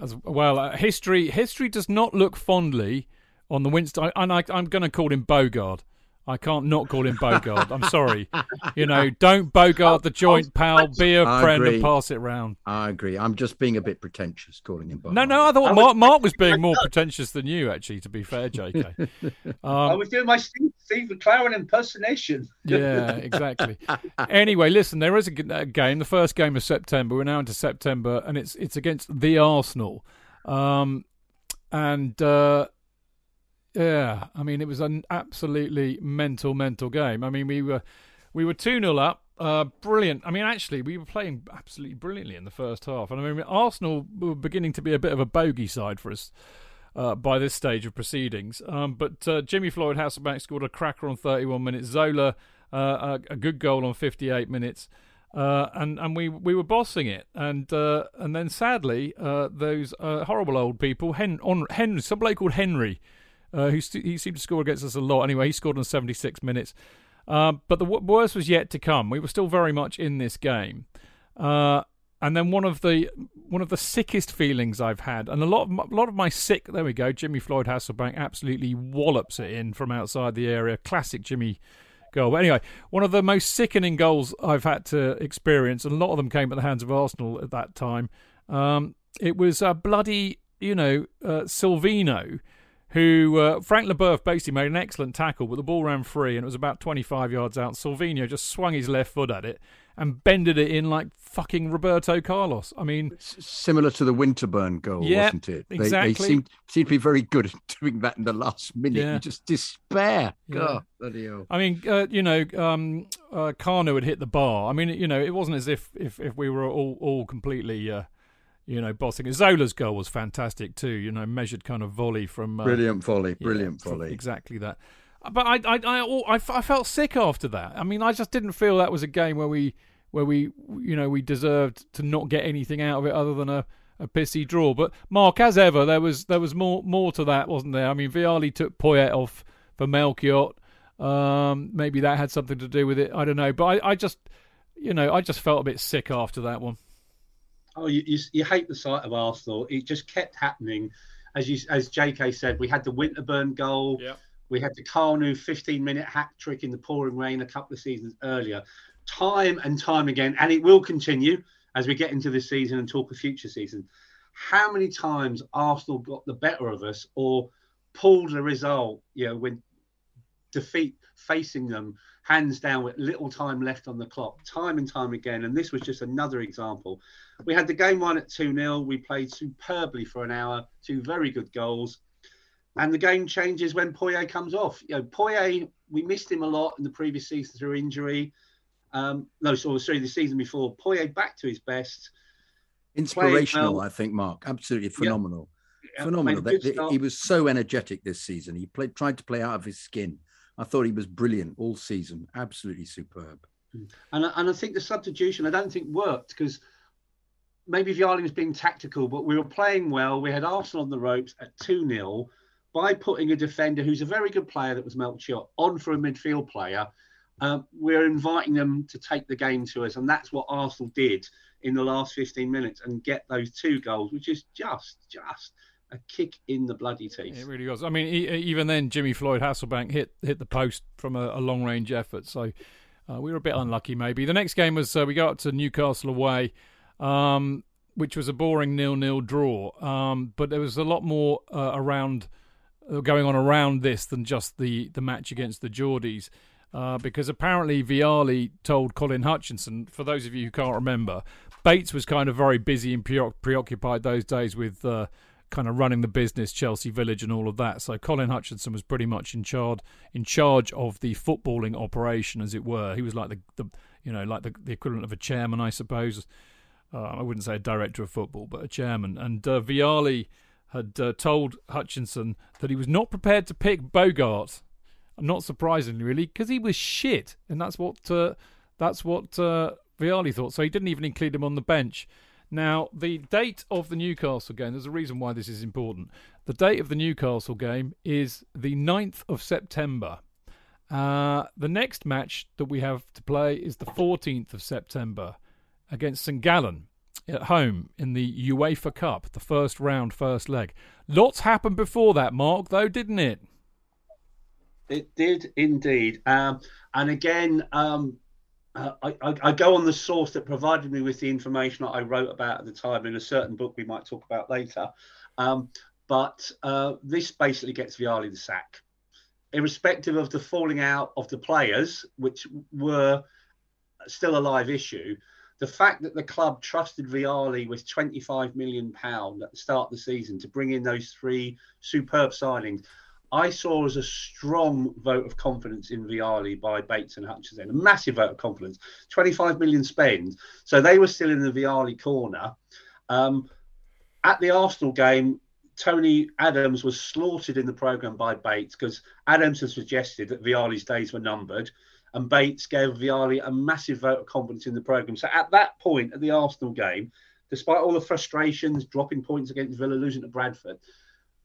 as well uh, history history does not look fondly on the Winston and I, I'm going to call him Bogard. I can't not call him Bogard. I'm sorry. You know, don't Bogard the joint pal, be a I friend agree. and pass it round. I agree. I'm just being a bit pretentious calling him. Bogard. No, no, I thought Mark, Mark was being more pretentious than you, actually, to be fair, JK. <laughs> I Um, was doing my Steve, Steve McClaren impersonation. <laughs> yeah, exactly. Anyway, listen, There is a game, the first game of September. We're now into September, and it's it's against the Arsenal. Um, and uh, yeah, I mean, it was an absolutely mental, mental game. I mean, we were we were two 0 up. Uh, brilliant. I mean, actually, we were playing absolutely brilliantly in the first half, and I mean, Arsenal were beginning to be a bit of a bogey side for us uh, by this stage of proceedings. Um, but uh, Jimmy Floyd Hasselbaink scored a cracker on 31 minutes. Zola uh, a, a good goal on 58 minutes. Uh, and and we we were bossing it, and uh, and then sadly uh, those horrible old people, Hen, on Henry, some bloke called Henry, uh, who st- he seemed to score against us a lot. Anyway, he scored on 76 minutes. Um, but the w- worst was yet to come. We were still very much in this game. Uh, and then one of the one of the sickest feelings I've had, and a lot of my, a lot of my sick. There we go. Jimmy Floyd Hasselbaink absolutely wallops it in from outside the area. Classic Jimmy goal. But anyway, one of the most sickening goals I've had to experience, and a lot of them came at the hands of Arsenal at that time. Um, it was a bloody, you know, uh, Silvinho, who uh, Frank Leboeuf basically made an excellent tackle, but the ball ran free and it was about 25 yards out. Silvinho just swung his left foot at it and bended it in like fucking Roberto Carlos. I mean, S- similar to the Winterburn goal, Yeah, wasn't it? They, exactly. they seem seem to be very good at <laughs> doing that in the last minute. Yeah. You just despair. Yeah. God, bloody hell. I mean, uh, you know, um, uh, had hit the bar. I mean, you know, it wasn't as if if, if we were all all completely, uh, you know, bossing. Zola's goal was fantastic too. You know, measured kind of volley from uh, Brilliant volley, brilliant from- volley. exactly that. But I, I, I, I, I felt sick after that. I mean, I just didn't feel that was a game where we, where we, you know, we deserved to not get anything out of it other than a, a pissy draw. But Mark, as ever, there was there was more more to that, wasn't there? I mean, Vialli took Poyet off for Melchiot. Um, maybe that had something to do with it. I don't know. But I, I just, you know, I just felt a bit sick after that one. Oh, you, you, you hate the sight of Arsenal. It just kept happening. As you, as JK said, we had the Winterburn goal. Yeah. We had the Kanu 15 minute hat trick in the pouring rain a couple of seasons earlier. Time and time again, and it will continue as we get into this season and talk of future season. How many times Arsenal got the better of us or pulled a result, you know, when defeat facing them hands down with little time left on the clock, time and time again. And this was just another example. We had the game one at 2 0. We played superbly for an hour, two very good goals. And the game changes when Poyet comes off. You know, Poyet, we missed him a lot in the previous season through injury. Um, no, so, sorry, the season before. Poyet back to his best. Inspirational, well. I think, Mark. Absolutely phenomenal. Phenomenal. made That- that- he was so energetic this season. He played, tried to play out of his skin. I thought he was brilliant all season. Absolutely superb. And, I- and I think the substitution, I don't think worked because maybe Vialli was being tactical, but we were playing well. We had Arsenal on the ropes at 2 0 by putting a defender who's a very good player that was Melchiot on for a midfield player. Um, we're inviting them to take the game to us. And that's what Arsenal did in the last 15 minutes and get those two goals, which is just, just a kick in the bloody teeth. It really was. I mean, even then, Jimmy Floyd Hasselbaink hit hit the post from a, a long range effort. So uh, we were a bit unlucky, maybe. The next game was uh, we got to Newcastle away, um, which was a boring nil nil draw. Um, but there was a lot more uh, around uh, going on around this than just the the match against the Geordies. Uh, because apparently Vialli told Colin Hutchinson, for those of you who can't remember, Bates was kind of very busy and pre- preoccupied those days with uh, kind of running the business, Chelsea Village, and all of that. So Colin Hutchinson was pretty much in charge in charge of the footballing operation, as it were. He was like the, the you know like the, the equivalent of a chairman, I suppose. Uh, I wouldn't say a director of football, but a chairman. And uh, Vialli had uh, told Hutchinson that he was not prepared to pick Bogart. Not surprisingly, really, because he was shit, and that's what uh, that's what uh, Vialli thought. So he didn't even include him on the bench. Now, the date of the Newcastle game, there's a reason why this is important. The date of the Newcastle game is the 9th of September. Uh, the next match that we have to play is the 14th of September against St Gallen at home in the UEFA Cup, the first round, first leg. Lots happened before that, Mark, though, didn't it? It did indeed. Um, and again, um, uh, I, I, I go on the source that provided me with the information that I wrote about at the time in a certain book we might talk about later. Um, but uh, this basically gets Vialli the sack, irrespective of the falling out of the players, which were still a live issue. The fact that the club trusted Vialli with 25 million pound at the start of the season to bring in those three superb signings, I saw as a strong vote of confidence in Vialli by Bates and Hutchinson, a massive vote of confidence. 25 million spend. So they were still in the Vialli corner. Um, at the Arsenal game, Tony Adams was slaughtered in the programme by Bates because Adams had suggested that Vialli's days were numbered. And Bates gave Vialli a massive vote of confidence in the programme. So at that point, at the Arsenal game, despite all the frustrations, dropping points against Villa, losing to Bradford,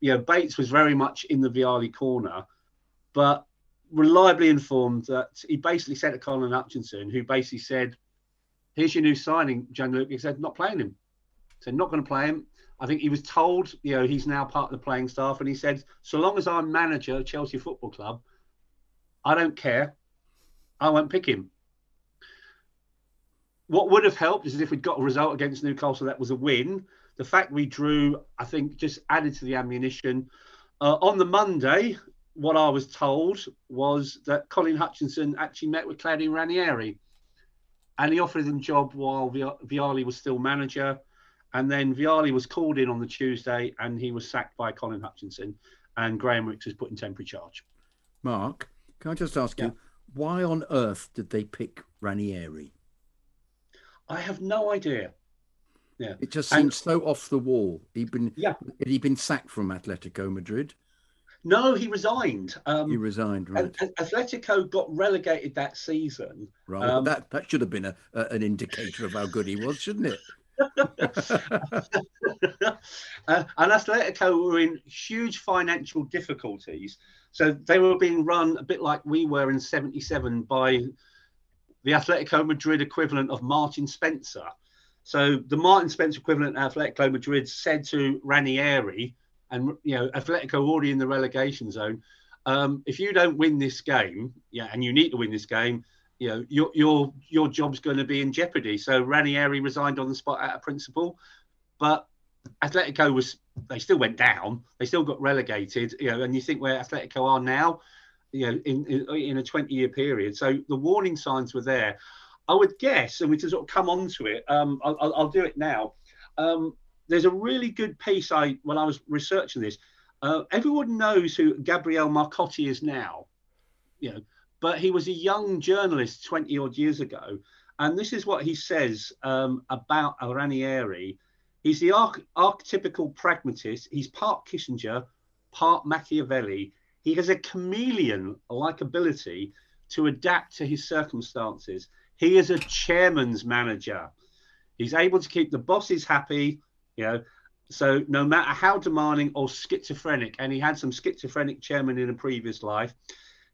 you know, Bates was very much in the Vialli corner, but reliably informed that he basically said to Colin Hutchinson, who basically said, Here's your new signing, Gianluca. He said, Not playing him. He said, Not going to play him. I think he was told, you know, he's now part of the playing staff. And he said, So long as I'm manager of Chelsea Football Club, I don't care. I won't pick him. What would have helped is if we'd got a result against Newcastle that was a win. The fact we drew, I think, just added to the ammunition. Uh, on the Monday, what I was told was that Colin Hutchinson actually met with Claudio Ranieri and he offered him a job while Vialli was still manager. And then Vialli was called in on the Tuesday and he was sacked by Colin Hutchinson and Graham Rix was put in temporary charge. Mark, can I just ask yeah. you, why on earth did they pick Ranieri? I have no idea. Yeah. It just seems and, so off the wall. He'd been yeah. Had he been sacked from Atletico Madrid? No, he resigned. Um, he resigned, right? Atletico got relegated that season. Right. Um, that that should have been a, a, an indicator of how good he was, shouldn't it? <laughs> uh, and Atletico were in huge financial difficulties. So they were being run a bit like we were in 77 by the Atletico Madrid equivalent of Martin Spencer. So the Martin Spencer equivalent at Atletico Madrid said to Ranieri, and you know Atletico already in the relegation zone. Um, if you don't win this game, yeah, and you need to win this game, you know your your your job's going to be in jeopardy. So Ranieri resigned on the spot out of principle, but Atletico was they still went down. They still got relegated. You know, and you think where Atletico are now, you know, in in, in a twenty year period. So the warning signs were there. I would guess, and we can sort of come on to it. Um, I'll, I'll, do it now. Um, there's a really good piece I when I was researching this. Uh, everyone knows who Gabriele Marcotti is now, you know, but he was a young journalist 20 odd years ago. And this is what he says um, about Ranieri. He's the arch- archetypical pragmatist. He's part Kissinger, part Machiavelli. He has a chameleon like ability to adapt to his circumstances. He is a chairman's manager. He's able to keep the bosses happy you know, so no matter how demanding or schizophrenic, and he had some schizophrenic chairman in a previous life,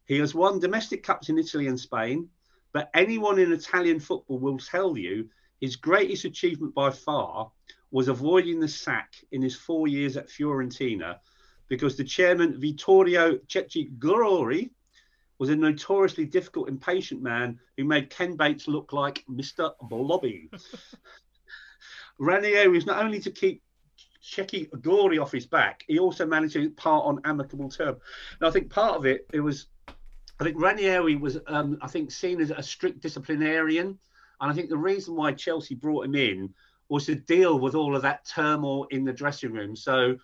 he has won domestic cups in Italy and Spain. But anyone in Italian football will tell you his greatest achievement by far was avoiding the sack in his four years at Fiorentina because the chairman Vittorio Cecchi Gori was a notoriously difficult, impatient man who made Ken Bates look like Mr. Blobby. <laughs> Ranieri was not only to keep Cecchi Gori off his back, he also managed to part on amicable terms. And I think part of it, it was, I think Ranieri was, um, I think, seen as a strict disciplinarian. And I think the reason why Chelsea brought him in was to deal with all of that turmoil in the dressing room. So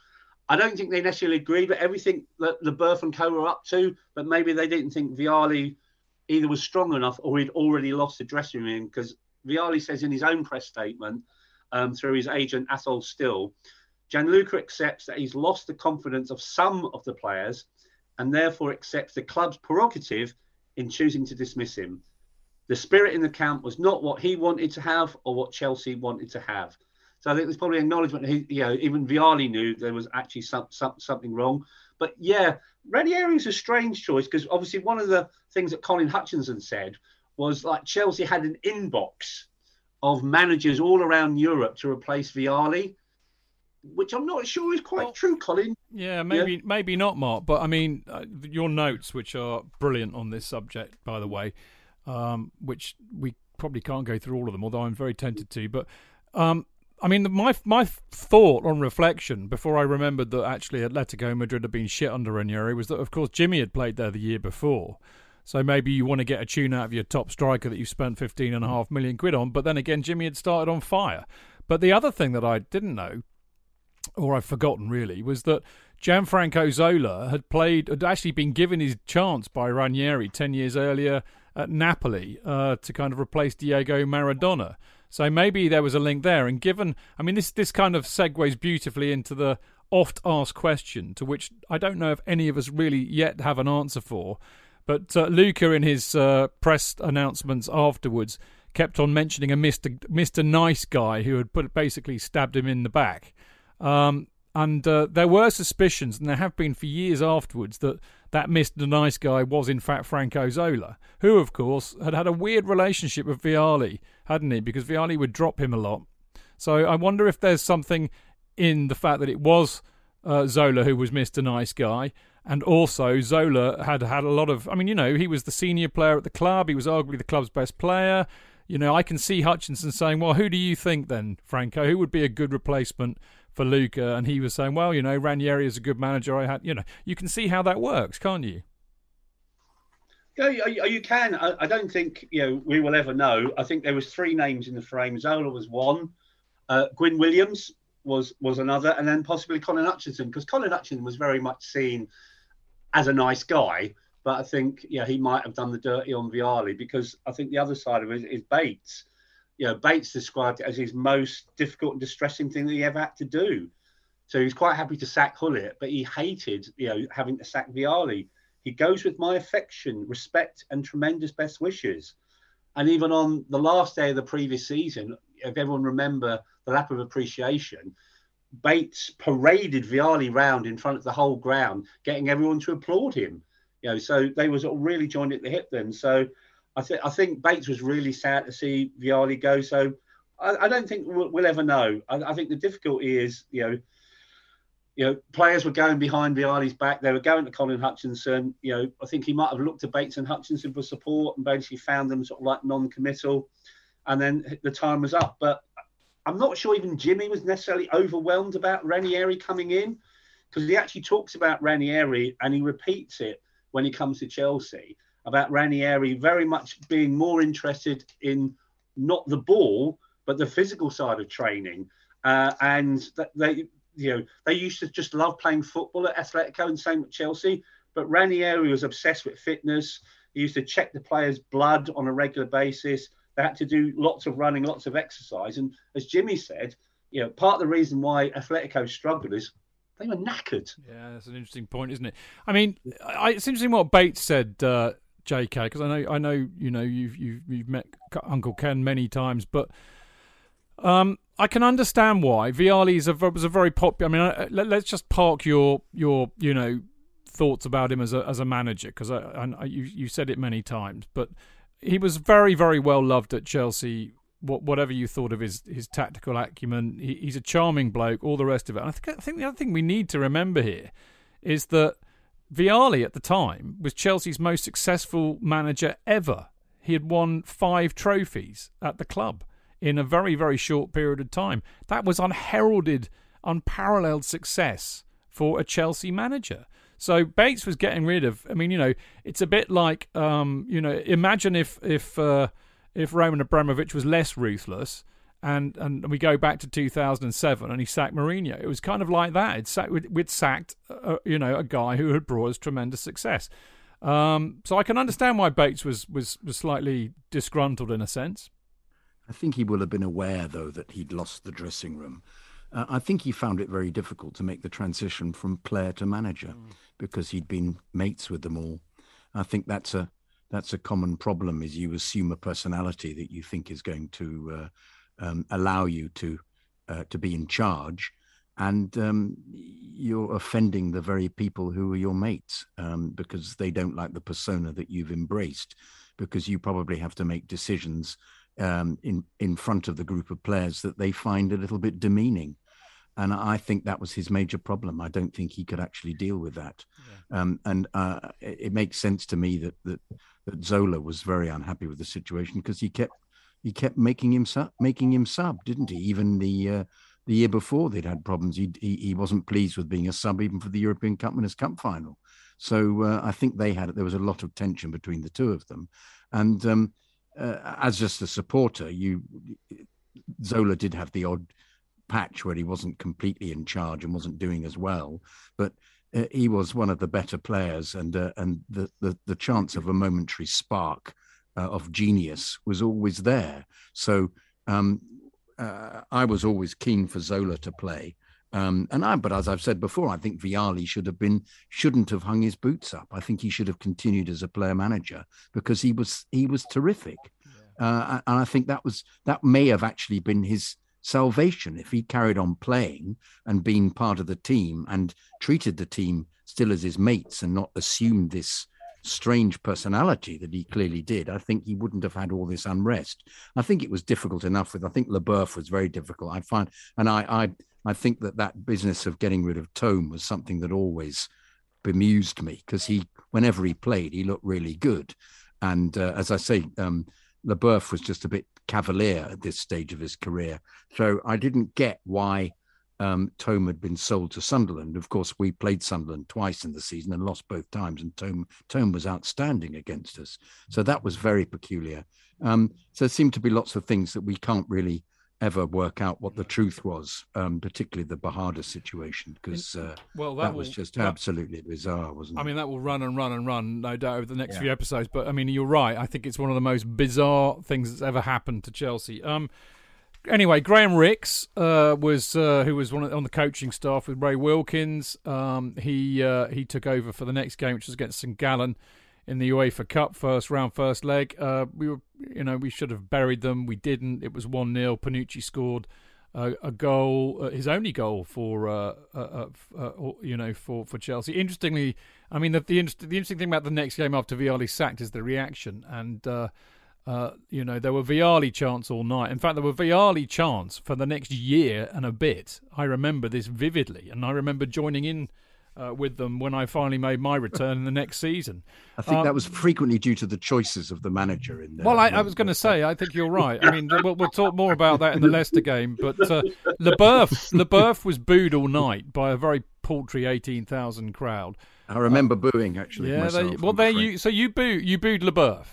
I don't think they necessarily agreed with everything that the Berth and Co were up to, but maybe they didn't think Vialli either was strong enough or he'd already lost the dressing room because Vialli says in his own press statement um, through his agent Athol Still, Gianluca accepts that he's lost the confidence of some of the players and therefore accepts the club's prerogative in choosing to dismiss him. The spirit in the camp was not what he wanted to have or what Chelsea wanted to have. So I think there's probably acknowledgement. He, you know, even Vialli knew there was actually some, some, something wrong. But yeah, Ranieri is a strange choice because obviously one of the things that Colin Hutchinson said was like Chelsea had an inbox of managers all around Europe to replace Vialli, which I'm not sure is quite well, true, Colin. Yeah, maybe yeah. maybe not, Mark. But I mean, uh, your notes, which are brilliant on this subject, by the way, um, which we probably can't go through all of them, although I'm very tempted to. But um, I mean, my my thought on reflection before I remembered that actually Atletico Madrid had been shit under Ranieri was that, of course, Jimmy had played there the year before. So maybe you want to get a tune out of your top striker that you spent fifteen and a half million quid on. But then again, Jimmy had started on fire. But the other thing that I didn't know, or I've forgotten really, was that Gianfranco Zola had played, had actually been given his chance by Ranieri ten years earlier at Napoli uh, to kind of replace Diego Maradona. So maybe there was a link there. And given, I mean, this this kind of segues beautifully into the oft asked question, to which I don't know if any of us really yet have an answer for. But uh, Luca, in his uh, press announcements afterwards, kept on mentioning a Mister Mister Nice Guy who had put basically stabbed him in the back. Um, and uh, there were suspicions, and there have been for years afterwards, that that Mr. Nice Guy was in fact Franco Zola, who, of course, had had a weird relationship with Vialli, hadn't he? Because Vialli would drop him a lot. So I wonder if there's something in the fact that it was uh, Zola who was Mr. Nice Guy, And also, Zola had had a lot of. I mean, you know, he was the senior player at the club. He was arguably the club's best player. You know, I can see Hutchinson saying, "Well, who do you think then, Franco? Who would be a good replacement for Luca?" And he was saying, "Well, you know, Ranieri is a good manager. I had, you know, you can see how that works, can't you?" Yeah, you, can. I, don't think you know we will ever know. I think there was three names in the frame. Zola was one. Uh, Gwyn Williams was was another, and then possibly Colin Hutchinson because Colin Hutchinson was very much seen as a nice guy, but I think yeah he might have done the dirty on Vialli because I think the other side of it is Bates. You know, Bates described it as his most difficult and distressing thing that he ever had to do. So he was quite happy to sack Gullit, but he hated you know having to sack Vialli he goes with my affection, respect, and tremendous best wishes. And even on the last day of the previous season, if everyone remember the lap of appreciation, Bates paraded Vialli round in front of the whole ground, getting everyone to applaud him. You know, so they was really joined at the hip then. So I think I think Bates was really sad to see Vialli go. So I, I don't think we'll, we'll ever know. I, I, think the difficulty is, you know, you know, players were going behind Vialli's back. They were going to Colin Hutchinson. You know, I think he might have looked to Bates and Hutchinson for support and basically found them sort of like non-committal. And then the time was up. But I'm not sure even Jimmy was necessarily overwhelmed about Ranieri coming in because he actually talks about Ranieri and he repeats it when he comes to Chelsea about Ranieri very much being more interested in not the ball but the physical side of training. Uh, and they you know, they used to just love playing football at Atletico and same with Chelsea. But Ranieri was obsessed with fitness. He used to check the players' blood on a regular basis. They had to do lots of running, lots of exercise. And as Jimmy said, you know, part of the reason why Atletico struggled is they were knackered. Yeah, that's an interesting point, isn't it? I mean, I, it's interesting what Bates said, uh, J.K. Because I know, I know, you know, you've you've you've met Uncle Ken many times, but um, I can understand why Vialli is a, was a very popular. I mean, uh, let, us just park your your you know thoughts about him as a as a manager because I, I, you you said it many times, but he was very very well loved at Chelsea. What, whatever you thought of his his tactical acumen, he, he's a charming bloke. All the rest of it. And I think I think the other thing we need to remember here is that Vialli at the time was Chelsea's most successful manager ever. He had won five trophies at the club in a very, very short period of time. That was unheralded, unparalleled success for a Chelsea manager. So Bates was getting rid of. I mean, you know, it's a bit like, um, you know, imagine if if uh, if Roman Abramovich was less ruthless, and and we go back to 2007, and he sacked Mourinho. It was kind of like that. It sacked, we'd sacked, uh, you know, a guy who had brought us tremendous success. Um, so I can understand why Bates was was was slightly disgruntled in a sense. I think he will have been aware, though, that he'd lost the dressing room. Uh, I think he found it very difficult to make the transition from player to manager mm. because he'd been mates with them all. I think that's a that's a common problem: is you assume a personality that you think is going to uh, um, allow you to uh, to be in charge, and um, you're offending the very people who are your mates um, because they don't like the persona that you've embraced, because you probably have to make decisions um, in in front of the group of players that they find a little bit demeaning. And I think that was his major problem. I don't think he could actually deal with that. Yeah. Um, and uh, it, it, makes sense to me that, that that Zola was very unhappy with the situation because he kept he kept making him sub, making him sub, didn't he? Even the uh, the year before they'd had problems. He, he, he wasn't pleased with being a sub even for the European Cup Winners' Cup final. So uh, I think they had there was a lot of tension between the two of them, and um, uh, as just a supporter, you Zola did have the odd patch where he wasn't completely in charge and wasn't doing as well, but uh, he was one of the better players, and uh, and the, the, the chance of a momentary spark uh, of genius was always there. So um, uh, I was always keen for Zola to play. Um, and I, but as I've said before, I think Vialli should have been shouldn't have hung his boots up. I think he should have continued as a player manager because he was he was terrific, yeah. uh, and I think that was that may have actually been his salvation if he carried on playing and being part of the team and treated the team still as his mates and not assumed this strange personality that he clearly did, I think he wouldn't have had all this unrest. I think it was difficult enough with. I think Leboeuf was very difficult. I find, and I, I I think that that business of getting rid of Thome was something that always bemused me because he, whenever he played, he looked really good. And uh, as I say, um, Leboeuf was just a bit cavalier at this stage of his career. So I didn't get why um, Thome had been sold to Sunderland. Of course, we played Sunderland twice in the season and lost both times, and Thome, Thome was outstanding against us. So that was very peculiar. Um, so there seemed to be lots of things that we can't really ever work out what the truth was, um, particularly the Bogarde situation, because uh, well, that, that was just that, absolutely bizarre, wasn't it? I mean, that will run and run and run, no doubt, over the next yeah. few episodes. But I mean, you're right. I think it's one of the most bizarre things that's ever happened to Chelsea. Um, anyway, Graham Rix uh, was uh, who was one of, on the coaching staff with Ray Wilkins. Um, he uh, he took over for the next game, which was against St Gallen in the UEFA Cup first round, first leg. Uh, we were, you know, we should have buried them. We didn't. It was one 0 Panucci scored a goal, uh, his only goal for, uh, you know, for, for Chelsea. Interestingly, I mean, the the, the, interesting thing about the next game after Vialli sacked is the reaction, and you know, there were Vialli chants all night. In fact, there were Vialli chants for the next year and a bit. I remember this vividly, and I remember joining in uh, with them when I finally made my return in the next season. I think um, that was frequently due to the choices of the manager in there. Well, I, I was going to say, I think you're right. I mean, we'll, we'll, talk more about that in the Leicester game. But uh, Leboeuf was booed all night by a very paltry 18,000 crowd. I remember um, booing actually. Yeah, they, well, there you. So you booed, you booed Leboeuf.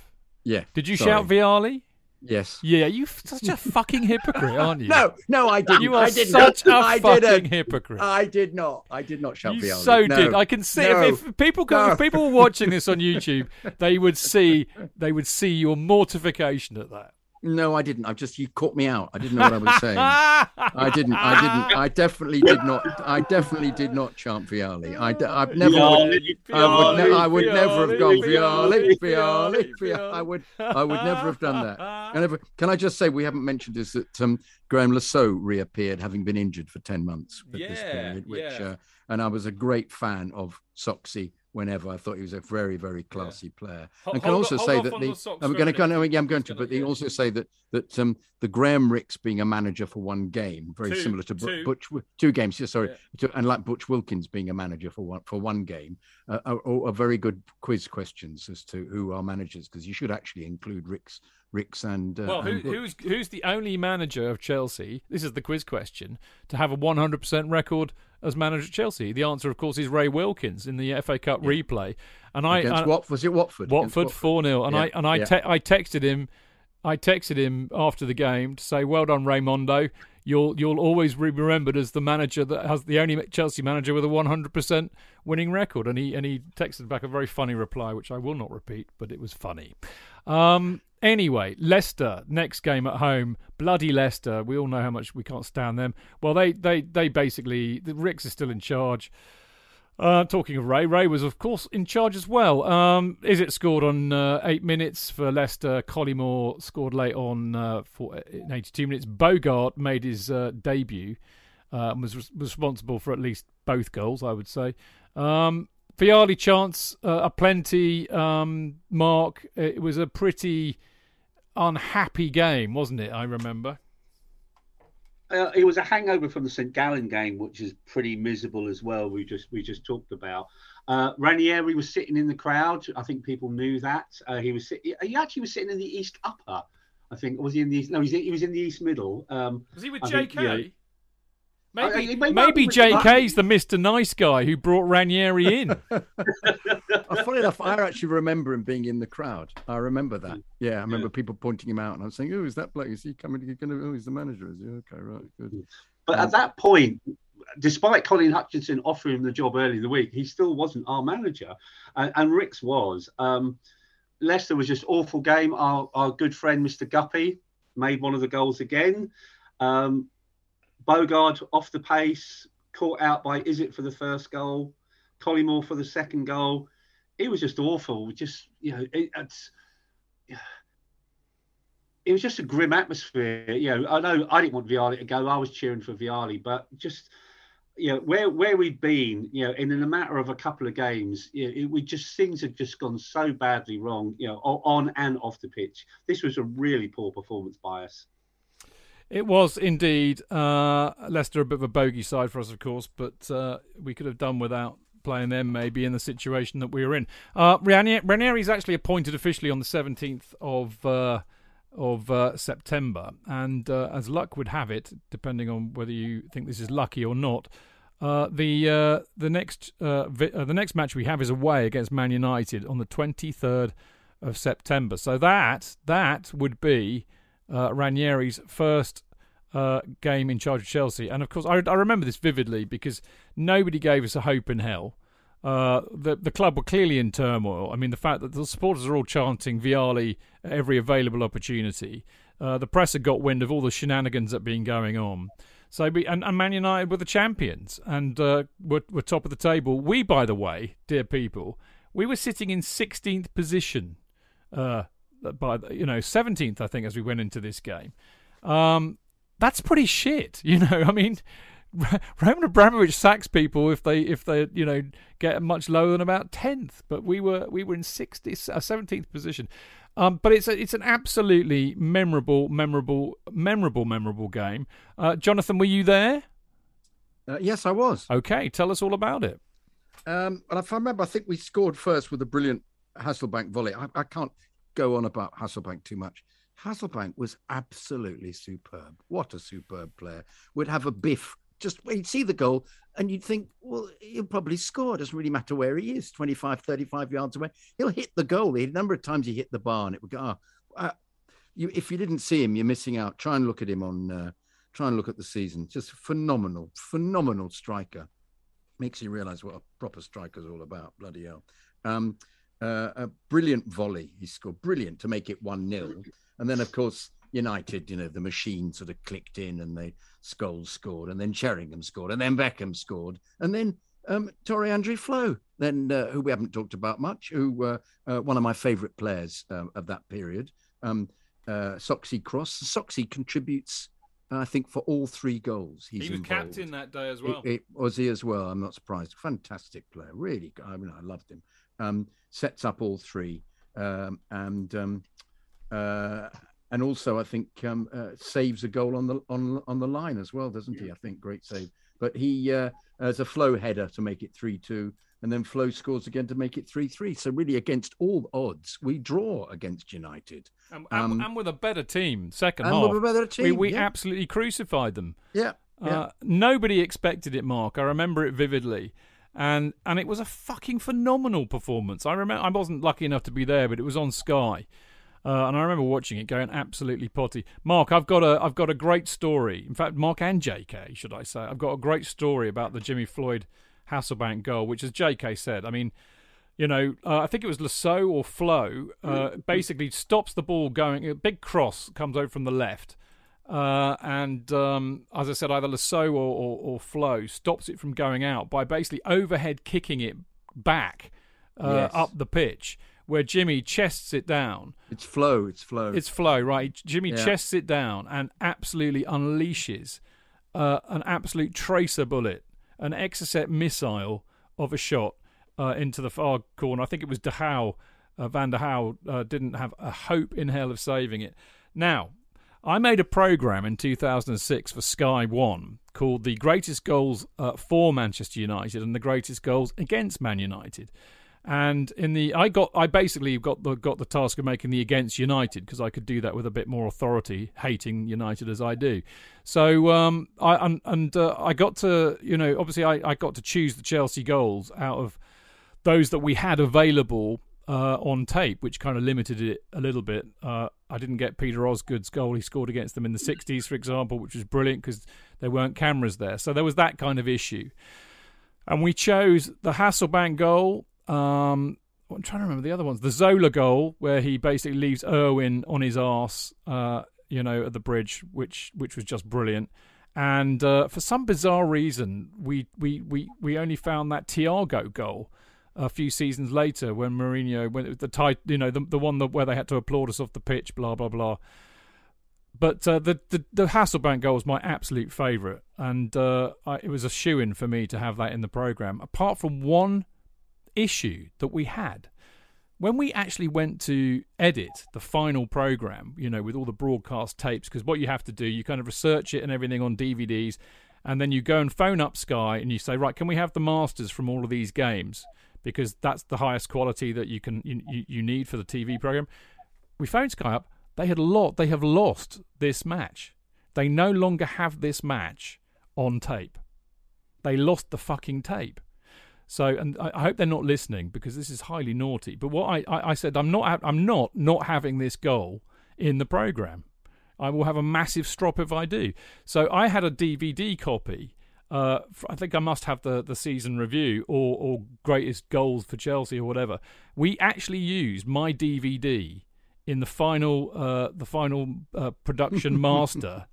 Yeah. Did you sorry. shout Vialli? Yes. Yeah, you such a fucking hypocrite, aren't you? <laughs> no, no, I didn't. You are I did such not. a I fucking didn't. hypocrite. I did not. I did not shout you Vialli. so no. did. I can see no. if, if, people no. if people were watching this on YouTube, they would see they would see your mortification at that. No, I didn't. I just you caught me out. I didn't know what I was saying. I didn't. I didn't. I definitely did not. I definitely did not chant Vialli. I, have never. Vialli, would, I would. Ne- I would Vialli, never have gone Vialli, Vialli, Vialli. I would. I would never have done that. <laughs> I never. Can I just say we haven't mentioned this that um, Le Saux reappeared, having been injured for ten months at yeah, this period, which yeah. uh, and I was a great fan of Soxy whenever. I thought he was a very, very classy yeah. player. Hold, and can also say that the, the I'm going to go. No, yeah, I'm going to. But they also say that that um, the Graham Rix being a manager for one game, very two, similar to two. Butch, two games. Yeah, sorry, yeah. To, and like Butch Wilkins being a manager for one for one game, uh, are, are, very good quiz questions as to who are managers because you should actually include Rix Rix and uh, well, who, and who's who's the only manager of Chelsea? This is the quiz question to have a 100% record as manager at Chelsea. The answer, of course, is Ray Wilkins in the FA Cup yeah. replay. And I against I, what was it Watford? Watford four 0 and yeah. I and I te- I texted him. I texted him after the game to say, "Well done, Raymondo. You'll you'll always be remembered as the manager that has the only Chelsea manager with a 100% winning record." And he and he texted back a very funny reply, which I will not repeat, but it was funny. Um, Anyway, Leicester next game at home, bloody Leicester. We all know how much we can't stand them. Well, they they they basically the Rix is still in charge. Uh, talking of Ray, Ray was of course in charge as well. Um, is it scored on uh, eight minutes for Leicester? Collymore scored late on uh, for in 82 minutes. Bogarde made his uh, debut and was res- responsible for at least both goals, I would say. Um, Vialli chance uh, aplenty. Um, Mark, it was a pretty unhappy game, wasn't it? I remember. Uh, it was a hangover from the St Gallen game, which is pretty miserable as well. We just we just talked about. Uh, Ranieri was sitting in the crowd. I think people knew that uh, he was. Sit- he actually was sitting in the East Upper. I think was he in the East? No, he was in the East Middle. Um, was he with I JK? think, you know, Maybe, I- I- maybe with- JK's the Mr. Nice guy who brought Ranieri in. <laughs> Uh, funny enough, I actually remember him being in the crowd. I remember that. Yeah, I remember people pointing him out, and I was saying, "Oh, is that bloke? Is he coming? He's going to? Oh, he's the manager. Is he? Okay, right, good." But Um, at that point, despite Colin Hutchinson offering him the job early in the week, he still wasn't our manager, and, and Rix was. Um, Leicester was just awful game. Our, our good friend Mr. Guppy made one of the goals again. Um, Bogarde off the pace, caught out by Izzet for the first goal, Collymore for the second goal. It was just awful. Just you know, it, it's it was just a grim atmosphere. You know, I know I didn't want Vialli to go. I was cheering for Vialli, but just you know where where we'd been, you know, in, in a matter of a couple of games, you know, it, we just things had just gone so badly wrong. You know, on and off the pitch. This was a really poor performance by us. It was indeed. Uh, Leicester a bit of a bogey side for us, of course, but uh, we could have done without playing them maybe in the situation that we were in. Uh, Ranieri, Ranieri's actually appointed officially on the 17th of uh, of uh, September, and uh, as luck would have it, depending on whether you think this is lucky or not. Uh, the uh, the next vi- the next match we have is away against Man United on the 23rd of September. So that that would be Ranieri's first game in charge of Chelsea, and of course I, I remember this vividly because nobody gave us a hope in hell. Uh, the the club were clearly in turmoil. I mean, the fact that the supporters are all chanting Vialli at every available opportunity. Uh, the press had got wind of all the shenanigans that had been going on. So we, and, and Man United were the champions and uh, were, were top of the table. We, by the way, dear people, we were sitting in 16th position. Uh, by you know 17th, I think, as we went into this game. Um, that's pretty shit. <laughs> You know, I mean, <laughs> Roman Abramovich sacks people if they if they you know get much lower than about tenth, but we were we were in 60th, uh, seventeenth position. Um, but it's a, it's an absolutely memorable, memorable, memorable, memorable game. Uh, Jonathan, were you there? Uh, yes, I was. Okay, tell us all about it. Um, and if I remember, I think we scored first with a brilliant Hasselbaink volley. I, I can't go on about Hasselbaink too much. Hasselbaink was absolutely superb. What a superb player. Would have a biff just you'd see the goal and you'd think, well, he'll probably score. It doesn't really matter where he is, 25, 35 yards away. He'll hit the goal. The number of times he hit the bar and it would go, oh, uh, you, if you didn't see him, you're missing out. Try and look at him on, uh, try and look at the season. Just phenomenal, phenomenal striker. Makes you realize what a proper striker's all about. Bloody hell. Um, uh, a brilliant volley he scored, brilliant to make it 1 0. And then, of course, United, you know, the machine sort of clicked in and they Scholes scored, and then Sheringham scored, and then Beckham scored, and then um, André Flo, then uh, who we haven't talked about much, who uh, uh, one of my favourite players um, of that period, um, uh, Soxy Cross. Soxy contributes, I think, for all three goals. He's he was involved. captain that day as well. It, it, was he as well? I'm not surprised. Fantastic player, really. I mean, I loved him. Um, sets up all three, um, and um, uh, and also I think um, uh, saves a goal on the on on the line as well, doesn't he? I think great save. But he uh, has a Flo header to make it three two, and then Flo scores again to make it three three. So really, against all odds, we draw against United, and, um, and, and with a better team. Second half, with a better team, we, we yeah. absolutely crucified them. Yeah. yeah. Uh, nobody expected it, Mark. I remember it vividly and and it was a fucking phenomenal performance. I remember I wasn't lucky enough to be there, but it was on Sky, uh, and I remember watching it going absolutely potty. Mark, I've got a I've got a great story. In fact, Mark and JK, should I say? I've got a great story about the Jimmy Floyd Hasselbaink goal, which, as JK said, I mean, you know, uh, I think it was Saux or Flo, uh, basically stops the ball going. A big cross comes over from the left. Uh, and um, as I said, either Saux or, or, or, Flo stops it from going out by basically overhead kicking it back uh, yes. up the pitch where Jimmy chests it down. It's Flo. It's Flo. It's Flo. right? Jimmy yeah. chests it down and absolutely unleashes uh, an absolute tracer bullet, an Exocet missile of a shot uh, into the far corner. I think it was De Houw, uh, Van der Gouw, uh, didn't have a hope in hell of saving it. Now, I made a program in 2006 for Sky One called "The Greatest Goals uh, for Manchester United and the Greatest Goals Against Man United." And in the, I got, I basically got the got the task of making the against United because I could do that with a bit more authority, hating United as I do. So, um, I and, and uh, I got to, you know, obviously I, I got to choose the Chelsea goals out of those that we had available uh, on tape, which kind of limited it a little bit. Uh, I didn't get Peter Osgood's goal he scored against them in the 60s, for example, which was brilliant because there weren't cameras there. So there was that kind of issue. And we chose the Hasselbaink goal um, I'm trying to remember the other ones. The Zola goal, where he basically leaves Irwin on his arse, uh, you know, at the bridge, which which was just brilliant. And uh, for some bizarre reason, we, we, we, we only found that Tiago goal a few seasons later when Mourinho went the tight, you know, the the one that, where they had to applaud us off the pitch, blah blah blah. But uh, the, the the Hasselbaink goal was my absolute favourite, and uh, I, it was a shoe in for me to have that in the program. Apart from one issue that we had when we actually went to edit the final program, you know, with all the broadcast tapes, because what you have to do, you kind of research it and everything on DVDs, and then you go and phone up Sky and you say, right, can we have the masters from all of these games because that's the highest quality that you can you, you need for the TV program. We phoned Sky up. They had a lot. They have lost this match. They no longer have this match on tape. They lost the fucking tape. So, and I, I hope they're not listening because this is highly naughty. But what I, I, I said, I'm not, I'm not not having this goal in the program. I will have a massive strop if I do. So I had a DVD copy. Uh, I think I must have the, the season review or, or greatest goals for Chelsea or whatever. We actually used my DVD in the final uh, the final uh, production <laughs> master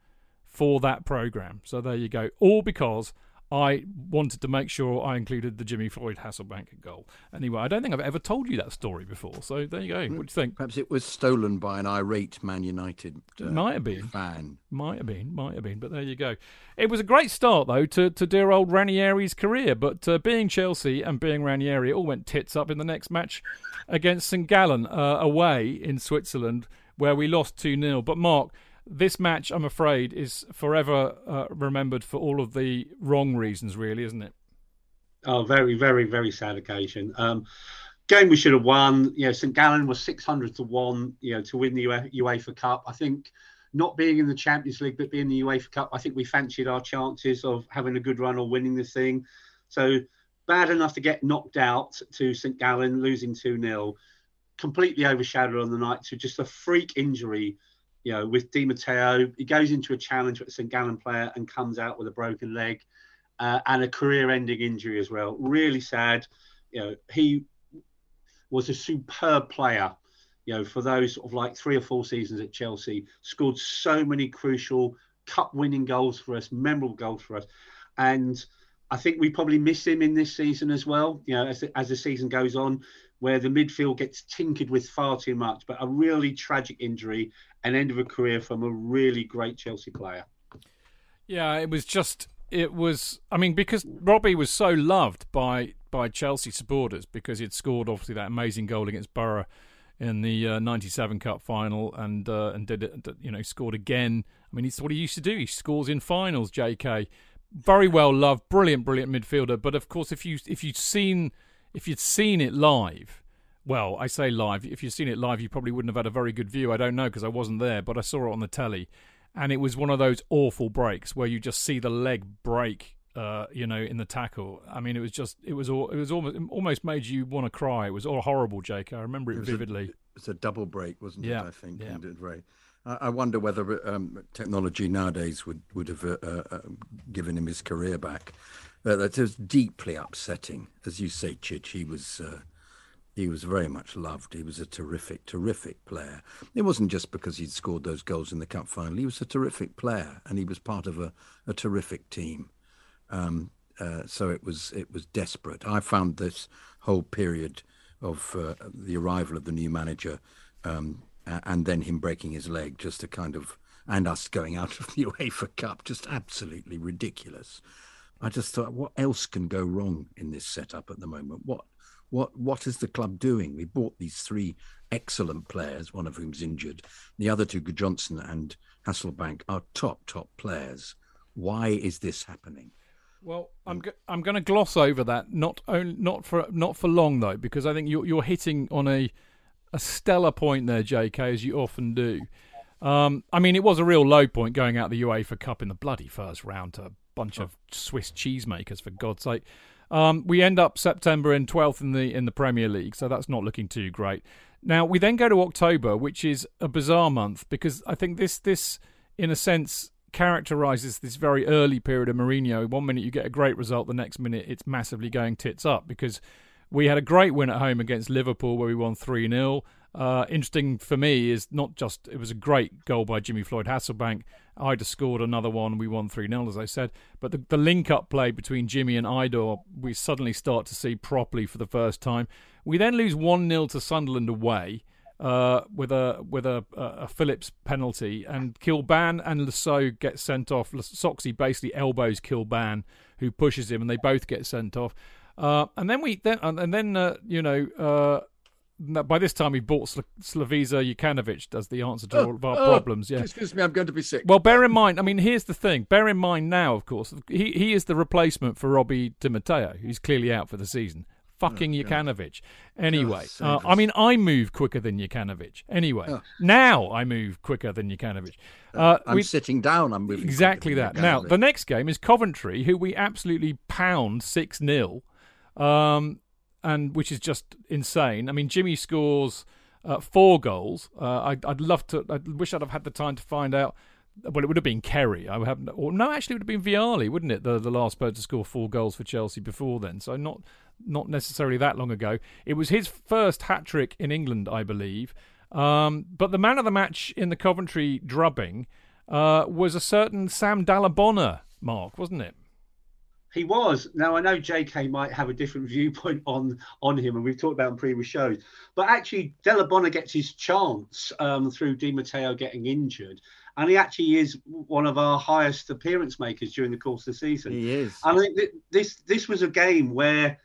for that program. So there you go. All because I wanted to make sure I included the Jimmy Floyd Hasselbaink goal. Anyway, I don't think I've ever told you that story before. So there you go. What do you think? Perhaps it was stolen by an irate Man United uh, might have been fan. Might have been, might have been. But there you go. It was a great start though to, to dear old Ranieri's career. But uh, being Chelsea and being Ranieri, it all went tits up in the next match against St Gallen uh, away in Switzerland, where we lost two 0 But Mark this match, I'm afraid, is forever uh, remembered for all of the wrong reasons, really, isn't it? Oh, very, very, very sad occasion. Um, game we should have won. You know, St Gallen was 600 to one. You know, to win the UEFA Cup. I think not being in the Champions League but being in the UEFA Cup, I think we fancied our chances of having a good run or winning this thing. So bad enough to get knocked out to St Gallen, losing two 0 completely overshadowed on the night to just a freak injury you know, with Di Matteo, he goes into a challenge with a St Gallen player and comes out with a broken leg uh, and a career-ending injury as well. Really sad. You know, he was a superb player. You know, for those sort of like three or four seasons at Chelsea, scored so many crucial cup-winning goals for us, memorable goals for us, and I think we probably miss him in this season as well. You know, as the, as the season goes on, where the midfield gets tinkered with far too much. But a really tragic injury and end of a career from a really great Chelsea player. Yeah, it was just it was I mean because Robbie was so loved by by Chelsea supporters because he'd scored obviously that amazing goal against Borough in the uh, 97 cup final and uh, and did it you know scored again I mean it's what he used to do he scores in finals JK very well loved brilliant brilliant midfielder but of course if you if you'd seen if you'd seen it live, well, I say live. If you'd seen it live, you probably wouldn't have had a very good view. I don't know because I wasn't there, but I saw it on the telly, and it was one of those awful breaks where you just see the leg break. Uh, you know, in the tackle. I mean, it was just, it was, all, it was almost, almost made you want to cry. It was all horrible, Jake. I remember it, it vividly. A, it's a double break, wasn't it? yeah. it? I think. Yeah. Right. I wonder whether um, technology nowadays would would have uh, uh, given him his career back. Uh, that was deeply upsetting, as you say, Chich. He was uh, he was very much loved. He was a terrific, terrific player. It wasn't just because he'd scored those goals in the cup final. He was a terrific player, and he was part of a, a terrific team. Um, uh, so it was it was desperate. I found this whole period of uh, the arrival of the new manager um, and then him breaking his leg just a kind of and us going out of the <laughs> UEFA Cup just absolutely ridiculous. I just thought, what else can go wrong in this setup at the moment? What what what is the club doing? We bought these three excellent players, one of whom's injured. The other two, Johnson and Hasselbaink, are top top players. Why is this happening? Well, I'm go- I'm going to gloss over that. Not only, not for not for long though, because I think you're you're hitting on a a stellar point there, J.K. As you often do. Um, I mean, it was a real low point going out the UEFA Cup in the bloody first round to bunch of Swiss cheesemakers, for God's sake. Um, we end up September in 12th in the in the Premier League, so that's not looking too great. Now we then go to October, which is a bizarre month because I think this this in a sense characterizes this very early period of Mourinho. One minute you get a great result, the next minute it's massively going tits up because we had a great win at home against Liverpool where we won 3 0. Uh, interesting for me is not just it was a great goal by Jimmy Floyd Hasselbaink. Eidur scored another one. We won 3 0, as I said. But the, the link up play between Jimmy and Eidur, we suddenly start to see properly for the first time. We then lose 1 0 to Sunderland away. Uh, with a with a, a, Phillips penalty, and Kilbane and Saux get sent off. Soxie basically elbows Kilbane, who pushes him, and they both get sent off. Uh, and then we then and then uh, you know uh, by this time he bought Sl- Slavisa Jokanovic as the answer to Oh, all of our oh, problems. Yeah. Excuse me, I'm going to be sick. Well, bear in mind. I mean, here's the thing. Bear in mind now, of course, he he is the replacement for Robbie Di Matteo, who's clearly out for the season. Fucking Oh, Jokanovic. Anyway, uh. I mean, I move quicker than Jokanovic. Anyway, Oh. now I move quicker than Jokanovic. Uh, I'm we- sitting down. I'm moving exactly that. Now, the next game is Coventry, who we absolutely pound 6 0, um, and which is just insane. I mean, Jimmy scores uh, four goals. Uh, I'd, I'd love to, I wish I'd have had the time to find out. Well, it would have been Kerry. I would have, or no, actually, it would have been Vialli, wouldn't it? The the last player to score four goals for Chelsea before then. So not not necessarily that long ago. It was his first hat trick in England, I believe. Um, but the man of the match in the Coventry drubbing uh, was a certain Sam Dalla Bona, Mark, wasn't it? He was. Now I know JK might have a different <laughs> viewpoint on on him, and we've talked about in previous shows. But actually, Dalla Bona gets his chance um, through Di Matteo getting injured, and he actually is one of our highest appearance makers during the course of the season. he is. I think this this was a game where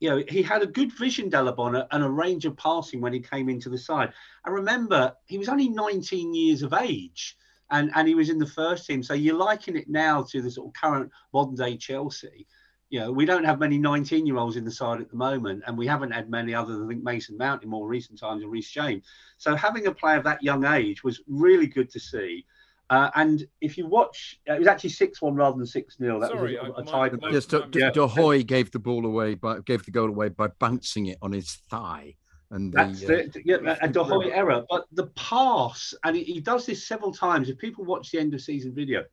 you know he had a good vision, Dalla Bona, and a range of passing when he came into the side. I remember he was only 19 years of age, and and he was in the first team. So you're liking it now to the sort of current modern day Chelsea. You know, we don't have many 19 year olds in the side at the moment, and we haven't had many other than I think Mason Mount in more recent times or Reece James. So having a player of that young age was really good to see. Uh, and if you watch, it was actually six one rather than six 0 That Sorry, was a my- tie. Yes, De, De, Yeah. De Goey gave the ball away, by gave the goal away by bouncing it on his thigh, and the, That's uh, it. Yeah, a De Goey error. But the pass, and he, he does this several times. If people watch the end of season video,